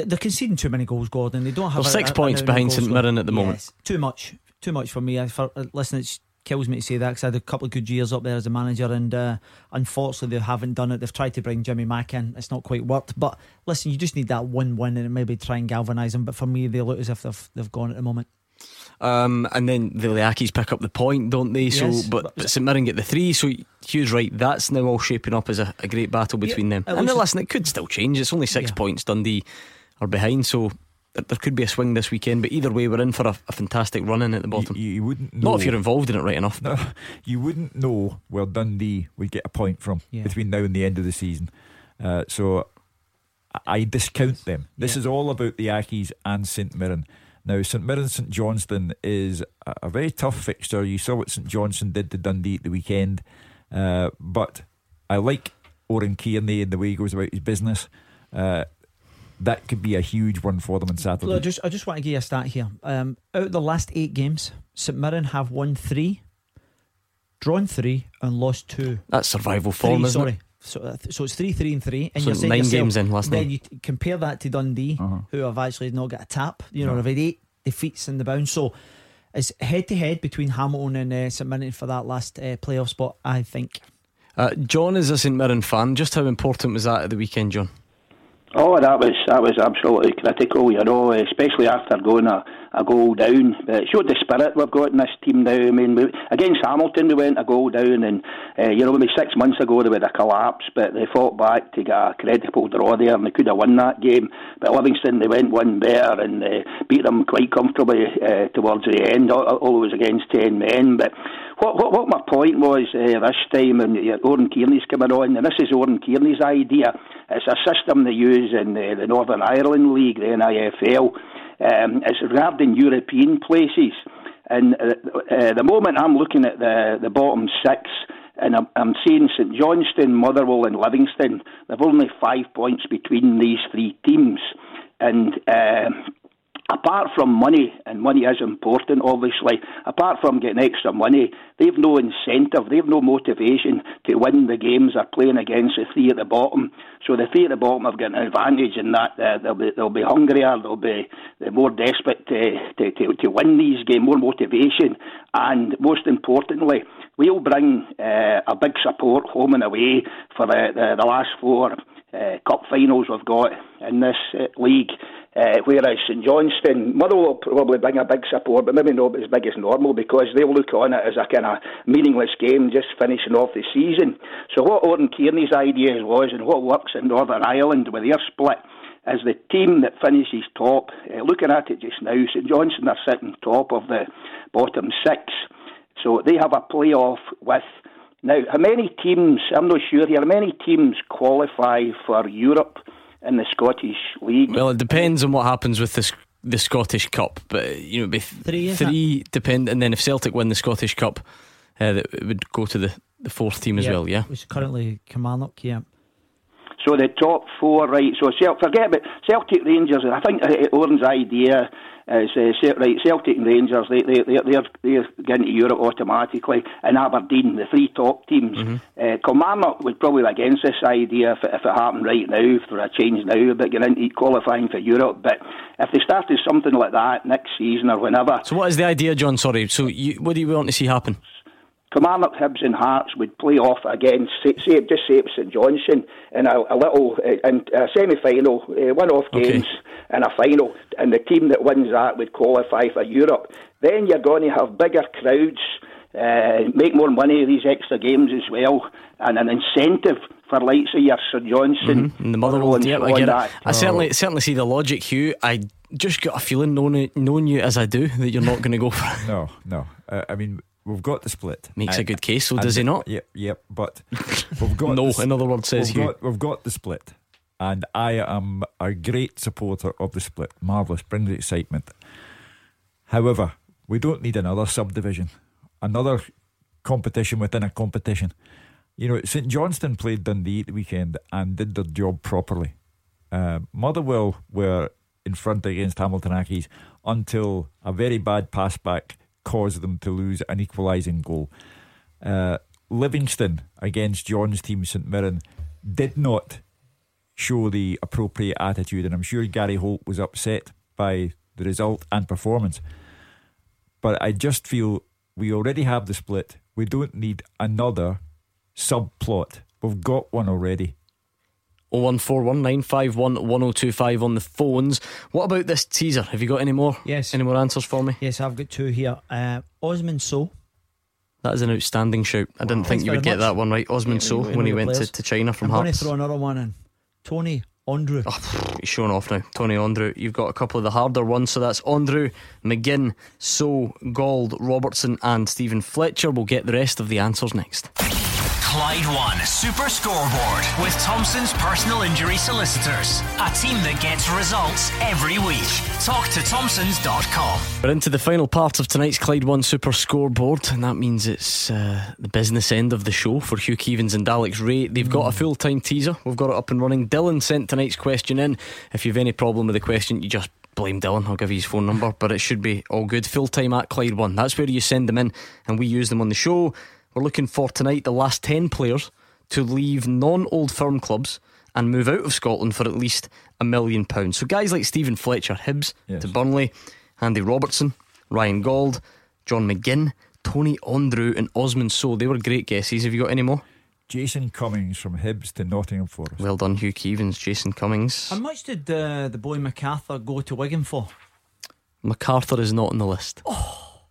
They're conceding too many goals, Gordon. They don't have. A- six a- points a- a behind St. Mirren at the moment. Yes, too much, too much for me. I, for, uh, listen, it kills me to say that because I had a couple of good years up there as a manager, and uh, unfortunately they haven't done it. They've tried to bring Jimmy Mack in, it's not quite worked. But listen, you just need that one win and maybe try and galvanise them. But for me, they look as if they've they've gone at the moment. Um, and then the Leakis pick up the point, don't they? So, Yes, but, but- St Mirren get the three. So Hugh's right. That's now all shaping up as a, a great battle between them. And listen, it could still change. It's only six Yeah. points. Dundee are behind. So there, there could be a swing this weekend. But either way, we're in for a, a fantastic run in at the bottom. You, you wouldn't know. Not if you're involved in it right enough. No, you wouldn't know where Dundee would get a point from Yeah. between now and the end of the season. Uh, so I- I discount them. This Yeah. is all about the Accies and St Mirren. Now, St Mirren St Johnstone is a, a very tough fixture. You saw what St Johnstone did to Dundee at the weekend. Uh, but I like Oran Kearney and the way he goes about his business. Uh, that could be a huge one for them on Saturday. Well, I just I just want to give you a stat here. Um, out of the last eight games, St Mirren have won three, drawn three, and lost two. That's survival form, Three, isn't sorry. it? So, uh, so it's three, three, and three. And So you're saying nine yourself- games in last Then night. you t- compare that to Dundee, who have actually not got a tap. You know, No. they've had eight defeats in the bound. So it's head to head between Hamilton and uh, St Mirren for that last uh, playoff spot. I think. Uh, John is a St Mirren fan. Just how important was that at the weekend, John? Oh, that was that was absolutely critical, you know, especially after going a, a goal down. But it showed the spirit we've got in this team now. I mean, we, against Hamilton, we went a goal down, and uh, you know, maybe six months ago they would have collapse, but they fought back to get a credible draw there, and they could have won that game. But Livingston, they went one better and uh, beat them quite comfortably uh, towards the end. Was against ten men, but. What, what, what my point was uh, this time, and uh, Oran Kearney's coming on, and this is Oran Kearney's idea. It's a system they use in uh, the Northern Ireland League, the NIFL. Um, it's regarding European places. And uh, uh, the moment I'm looking at the, the bottom six, and I'm, I'm seeing St Johnstone, Motherwell, and Livingston, they've only five points between these three teams. And um apart from money, and money is important, obviously, apart from getting extra money, they've no incentive, they've no motivation to win the games they're playing against the three at the bottom. So the three at the bottom have got an advantage in that uh, they'll be they'll be hungrier, they'll be more desperate to, to, to, to win these games, more motivation, and most importantly, we'll bring uh, a big support home and away for the, the, the last four uh, cup finals we've got in this uh, league. Uh, whereas St Johnstone, Motherwell will probably bring a big support, but maybe not as big as normal because they'll look on it as a kind of meaningless game just finishing off the season. So what Oran Kearney's ideas was and what works in Northern Ireland with their split is the team that finishes top. Uh, looking at it just now, St Johnstone are sitting top of the bottom six. So they have a playoff with now, how many teams, I'm not sure here, how many teams qualify for Europe in the Scottish League? Well, it depends on what happens with this the Scottish Cup, but you know, it'd be th- Three, is three depend, and then if Celtic win the Scottish Cup, uh, that it would go to the, the fourth team as well. Yeah, Which is currently Kilmarnock, yeah. So the top four, right? So Cel- forget about Celtic Rangers. I think uh, Owen's idea is uh, right. Celtic and Rangers they they they they're, they're getting to Europe automatically, and Aberdeen, the three top teams. Uh, Kilmarnock would probably be against this idea if it, if it happened right now for a change now, but get into qualifying for Europe. But if they started something like that next season or whenever, So what is the idea, John? Sorry. So you, what do you want to see happen? Kilmarnock, Hibs, and Hearts would play off against, say, say just say it was St Johnstone in a, a little uh, in a semi-final, uh, one-off Okay. games, and a final, and the team that wins that would qualify for Europe. Then you're going to have bigger crowds, uh, make more money these extra games as well, and an incentive for likes of your St Johnstone, Mm-hmm. And the Motherwell, and yeah, I get that. it. I certainly certainly see the logic, Hugh. I just got a feeling, knowing, knowing you as I do, that you're not going to go for it. No, no. Uh, I mean, we've got the split. Makes a good case, so does he not? Yep, yep. But we've got No, the in other words, says we've got, we've got the split, and I am a great supporter of the split. Marvelous, brings excitement. However, we don't need another subdivision, another competition within a competition. You know, St Johnstone played Dundee at the weekend and did their job properly. Uh, Motherwell were in front against Hamilton Accies until a very bad pass back caused them to lose an equalising goal. Uh, Livingston against John's team, St Mirren, did not show the appropriate attitude, and I'm sure Gary Holt was upset by the result and performance. But I just feel we already have the split. We don't need another subplot. We've got one already. 01419511025 on the phones. What about this teaser? Have you got any more? Yes. Any more answers for me? Yes, I've got two here. Uh, Osman Sow. That is an outstanding shout. I didn't think Thanks you would get much. that one right. Osman Yeah, So know when he went to, to China from I'm going to throw another one in. Tony Andreu. Oh, he's showing off now. Tony Andreu. You've got a couple of the harder ones. So that's Andreu, McGinn, Sow, Gauld, Robertson, and Steven Fletcher. We'll get the rest of the answers next. Clyde One Super Scoreboard with Thompson's personal injury solicitors. A team that gets results every week. Talk to Thompson's.com. We're into the final part of tonight's Clyde One Super Scoreboard, and that means it's uh, the business end of the show for Hugh Keevins and Alex Rae. They've got a full time teaser. We've got it up and running. Dylan sent tonight's question in. If you've any problem with the question, you just blame Dylan. I'll give you his phone number, but it should be all good. Full time at Clyde One. That's where you send them in, and we use them on the show. We're looking for tonight the last 10 players to leave non old firm clubs and move out of Scotland for at least a million pounds. So guys like Steven Fletcher, Hibs Yes. to Burnley, Andy Robertson, Ryan Gauld, John McGinn, Tony Andreu, and Osman Sow. They were great guesses. Have you got any more? Jason Cummings from Hibs to Nottingham Forest. Well done, Hugh Keevins, Jason Cummings. How much did uh, the boy McArthur go to Wigan for? McArthur is not on the list. Oh,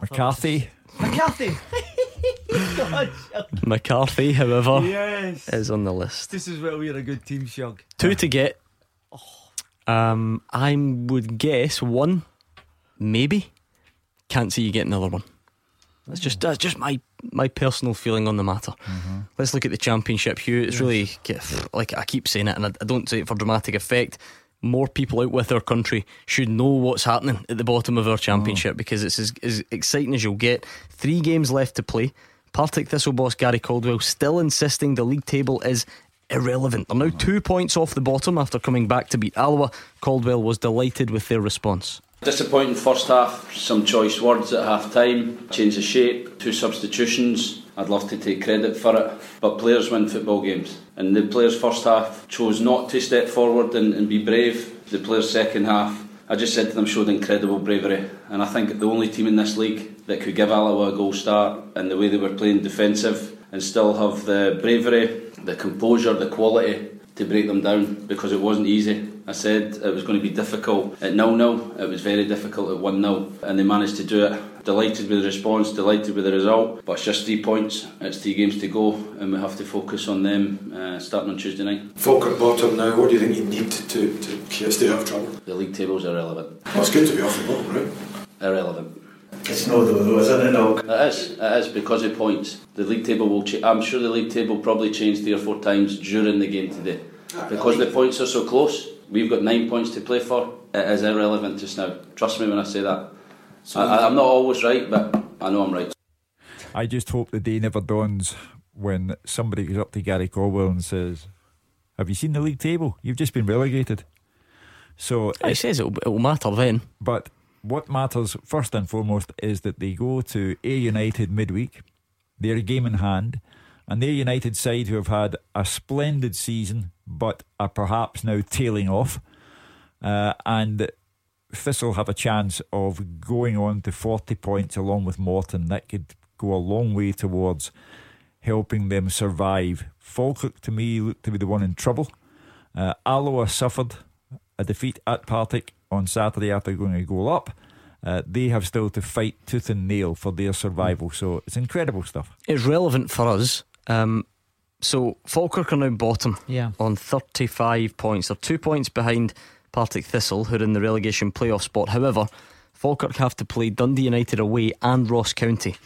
McCarthy. McCarthy. McCarthy, however, Yes. is on the list. this is where we're a good team, Shug. Two to get. Um, I would guess one, maybe. Can't see you get another one. That's just that's just my my personal feeling on the matter. Let's look at the championship, Hugh. It's really like I keep saying it, and I, I don't say it for dramatic effect. More people out with our country should know what's happening at the bottom of our championship oh. because it's as, as exciting as you'll get. Three games left to play. Partick Thistle boss Gary Caldwell still insisting the league table is irrelevant. They're now two points off the bottom after coming back to beat Alloa. Caldwell was delighted with their response. Disappointing first half, some choice words at half time, change of shape, two substitutions. I'd love to take credit for it, but players win football games. And the players' first half chose not to step forward and, and be brave. The players' second half, I just said to them, showed incredible bravery. And I think the only team in this league that could give Alloa a goal start and the way they were playing defensive and still have the bravery, the composure, the quality to break them down because it wasn't easy. I said it was going to be difficult at 0 0, it was very difficult at 1 0, and they managed to do it. Delighted with the response, delighted with the result, but it's just three points, it's three games to go, and we have to focus on them uh, starting on Tuesday night. Falkirk bottom now, what do you think you need to, to, to stay out of trouble? The league table's are irrelevant. Well, it's good to be off the bottom, right? Irrelevant. It's no though, though, isn't it? No. It is, it is because of points. The league table will change. I'm sure the league table probably changed three or four times during the game today. Because the points are so close, we've got nine points to play for. It is irrelevant just now. Trust me when I say that. I, I- I'm not always right, but I know I'm right. I just hope the day never dawns when somebody goes up to Gary Caldwell and says, Have you seen the league table? You've just been relegated. So it says it'll, it'll matter then. But what matters first and foremost is that they go to A United midweek. They're a game in hand. And their United side who have had a splendid season but are perhaps now tailing off. Uh, and Thistle have a chance of going on to 40 points along with Morton. That could go a long way towards helping them survive. Falkirk to me looked to be the one in trouble. Uh, Alloa suffered a defeat at Partick on Saturday after going a goal up. Uh, they have still to fight tooth and nail for their survival. So it's incredible stuff. It's relevant for us. Um, so Falkirk are now bottom Yeah. on 35 points. They're two points behind Partick Thistle, who are in the relegation playoff spot. However, Falkirk have to play Dundee United away and Ross County.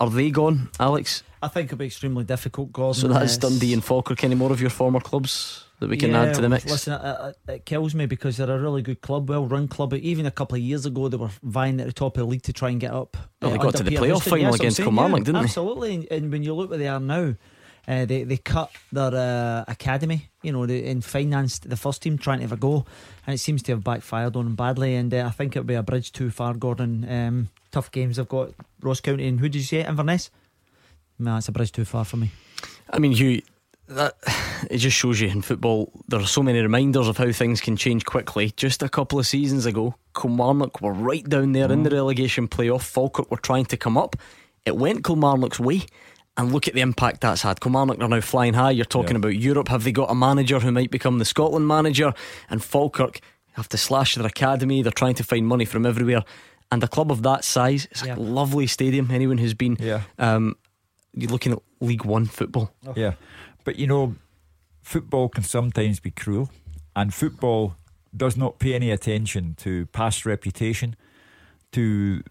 Are they gone, Alex? I think it'll be extremely difficult, Gordon. So that's Uh, Dundee and Falkirk. Any more of your former clubs that we can Yeah, add to the mix? Listen, it, it, kills me because they're a really good club, well run club. Even a couple of years ago, they were vying at the top of the league to try and get up. Well, they uh, got to the playoff Houston. final Yes, against saying, Kilmarnock, yeah, didn't they? Absolutely. And, and when you look where they are now, uh, they they cut their uh, academy, you know, they, and financed the first team trying to have a go, and it seems to have backfired on them badly. And uh, I think it'll be a bridge too far, Gordon. Um, tough games they've got Ross County and who did you say Inverness? No, it's a bridge too far for me. I mean, Hugh, that it just shows you in football there are so many reminders of how things can change quickly. Just a couple of seasons ago, Kilmarnock were right down there in the relegation playoff. Falkirk were trying to come up. It went Kilmarnock's way. And look at the impact that's had. Kilmarnock are now flying high. You're talking about Europe. Have they got a manager who might become the Scotland manager? And Falkirk have to slash their academy. They're trying to find money from everywhere. And a club of that size, it's Yeah. a lovely stadium. Anyone who's been, Yeah. um, you're looking at League One football. Yeah. But you know, football can sometimes be cruel. And football does not pay any attention to past reputation, to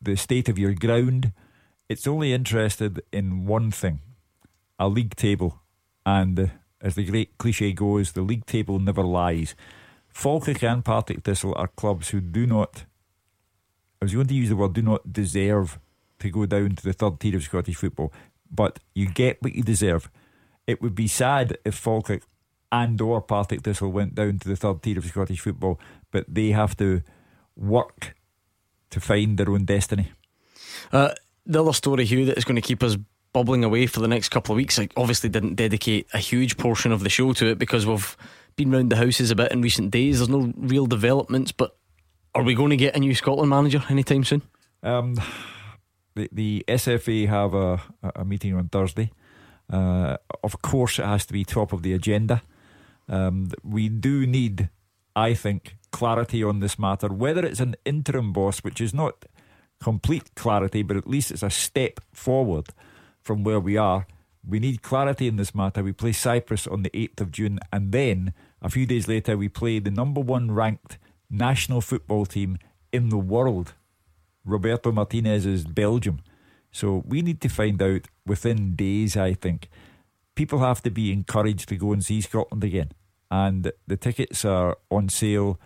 the state of your ground. It's only interested in one thing a league table. And uh, as the great cliche goes, the league table never lies. Falkirk and Partick Thistle are clubs who do not, I was going to use the word, do not deserve to go down to the third tier of Scottish football. But you get what you deserve. It would be sad if Falkirk and or Partick Thistle went down to the third tier of Scottish football, but they have to work to find their own destiny. Uh, the other story, Hugh, that is going to keep us bubbling away for the next couple of weeks. I obviously didn't dedicate a huge portion of the show to it because we've been round the houses a bit in recent days. There's no real developments, but are we going to get a new Scotland manager anytime soon? Um, the, the SFA have a, a meeting on Thursday. Uh, of course, it has to be top of the agenda. Um, we do need, I think, clarity on this matter. Whether it's an interim boss, which is not complete clarity, but at least it's a step forward from where we are. We need clarity in this matter. We play Cyprus on the 8th of June, and then a few days later, we play the number one ranked national football team in the world, Roberto Martinez's Belgium. So we need to find out within days, I think. People have to be encouraged to go and see Scotland again. And the tickets are on sale.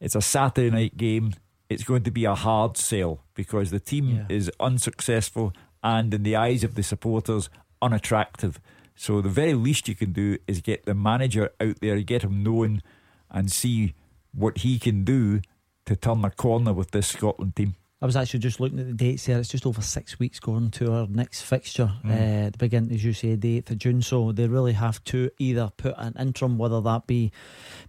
It's a Saturday night game. It's going to be a hard sell because the team yeah. is unsuccessful and, in the eyes of the supporters, unattractive. So the very least you can do is get the manager out there, get him known, and see what he can do to turn a corner with this Scotland team. I was actually just looking at the dates here. It's just over six weeks going to our next fixture. Mm. Uh, the beginning, as you say, the 8th of June. So they really have to either put an interim, whether that be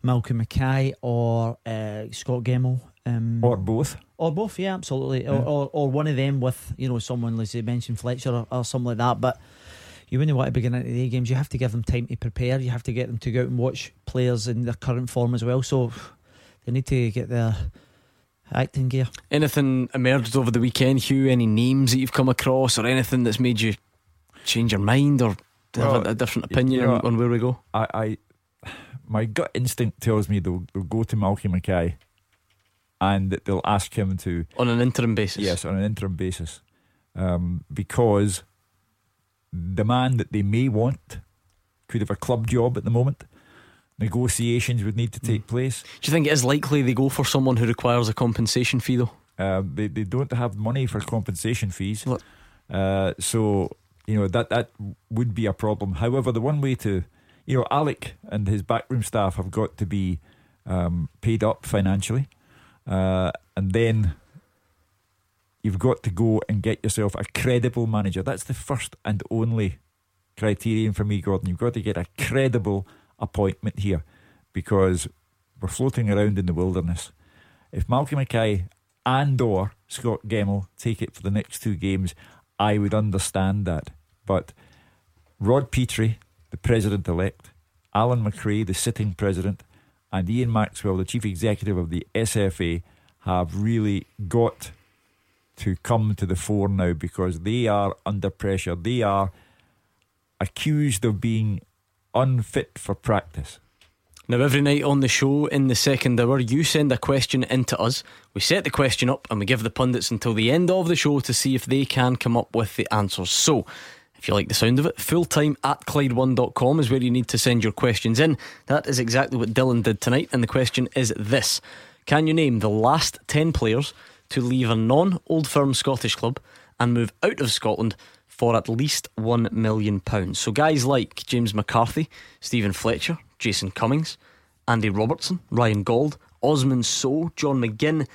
Malcolm Mackay or uh, Scot Gemmill. Um, or both. Or both, yeah, absolutely. Yeah. Or, or, or one of them with, you know, someone, like you mentioned, Fletcher or, or something like that. But you wouldn't want to begin into the games. You have to give them time to prepare. You have to get them to go out and watch players in their current form as well. So they need to get their acting gear. Anything emerged over the weekend, Hugh? Any names that you've come across, or anything that's made you change your mind, or well, have a, a, different opinion you know, on, on, where we go? I, I, my gut instinct tells me they'll, they'll go to Malky Mackay, and they'll ask him to on an interim basis. Yes, on an interim basis, um, because the man that they may want could have a club job at the moment negotiations would need to take mm. place. Do you think it is likely they go for someone who requires a compensation fee though? Uh, they they don't have money for compensation fees, uh, so you know that that would be a problem. However, the one way to you know Alec and his backroom staff have got to be um, paid up financially, uh, and then you've got to go and get yourself a credible manager. That's the first and only criterion for me, Gordon. You've got to get a credible appointment here because we're floating around in the wilderness. If Malcolm Mackay and or Scot Gemmill take it for the next two games, I would understand that. But Rod Petrie, the president elect, Alan McRae, the sitting president, and Ian Maxwell, the chief executive of the SFA, have really got to come to the fore now because they are under pressure. They are accused of being unfit for practice. Now, every night on the show in the second hour, you send a question into us. We set the question up and we give the pundits until the end of the show to see if they can come up with the answers. So, if you like the sound of it, fulltime at Clyde1.com is where you need to send your questions in. That is exactly what Dylan did tonight. And the question is this Can you name the last 10 players to leave a non old firm Scottish club and move out of Scotland for at least £1 million. So, guys like James McCarthy, Steven Fletcher, Jason Cummings, Andy Robertson, Ryan Gauld, Osman Sow, John McGinn,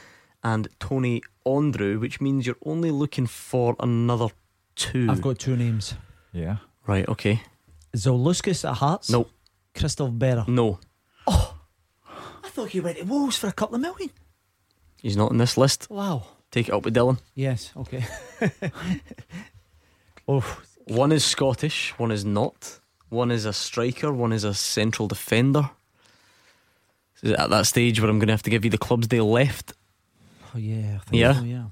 and Tony Andreu, which means you're only looking for another two. I've got two names. Yeah. Right, okay. Zaliukas at Hearts? No. Christophe Berra? No. Oh, I thought you went to Wolves for a couple of million. He's not in this list. Wow. Take it up with Dylan. Yes, okay. Oh, one is Scottish, one is not. One is a striker, one is a central defender. Is it at that stage where I'm going to have to give you the clubs they left? Oh yeah, yeah, so, yeah.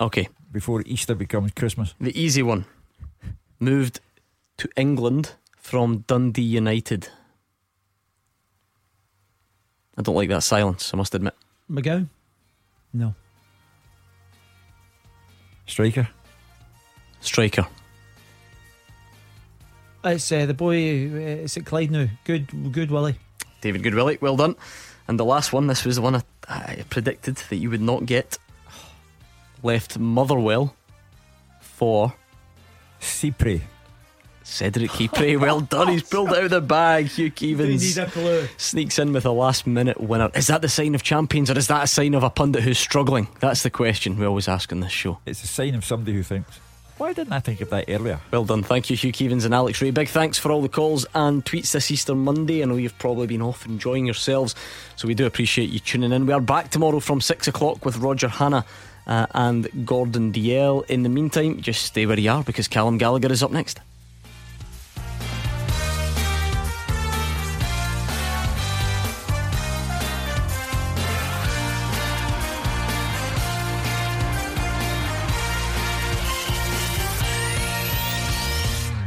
Okay. Before Easter becomes Christmas. The easy one. Moved to England from Dundee United. I don't like that silence, I must admit. McGowan? No. Striker? Striker. It's uh, the boy, uh, it's at Clyde now. Good, good Willie. David Goodwillie, well done. And the last one, this was the one I, I predicted that you would not get. Left Motherwell for Cypre. Cedric Kipre, well done. He's pulled out of the bag. Hugh Keevins need a clue. sneaks in with a last minute winner. Is that the sign of champions or is that a sign of a pundit who's struggling? That's the question we always ask on this show. It's a sign of somebody who thinks, why didn't I think of that earlier? Well done. Thank you, Hugh Keevins and Alex Rae. Big thanks for all the calls and tweets this Easter Monday. I know you've probably been off enjoying yourselves, so we do appreciate you tuning in. We are back tomorrow from six o'clock with Roger Hanna uh, and Gordon DL. In the meantime, just stay where you are because Callum Gallagher is up next.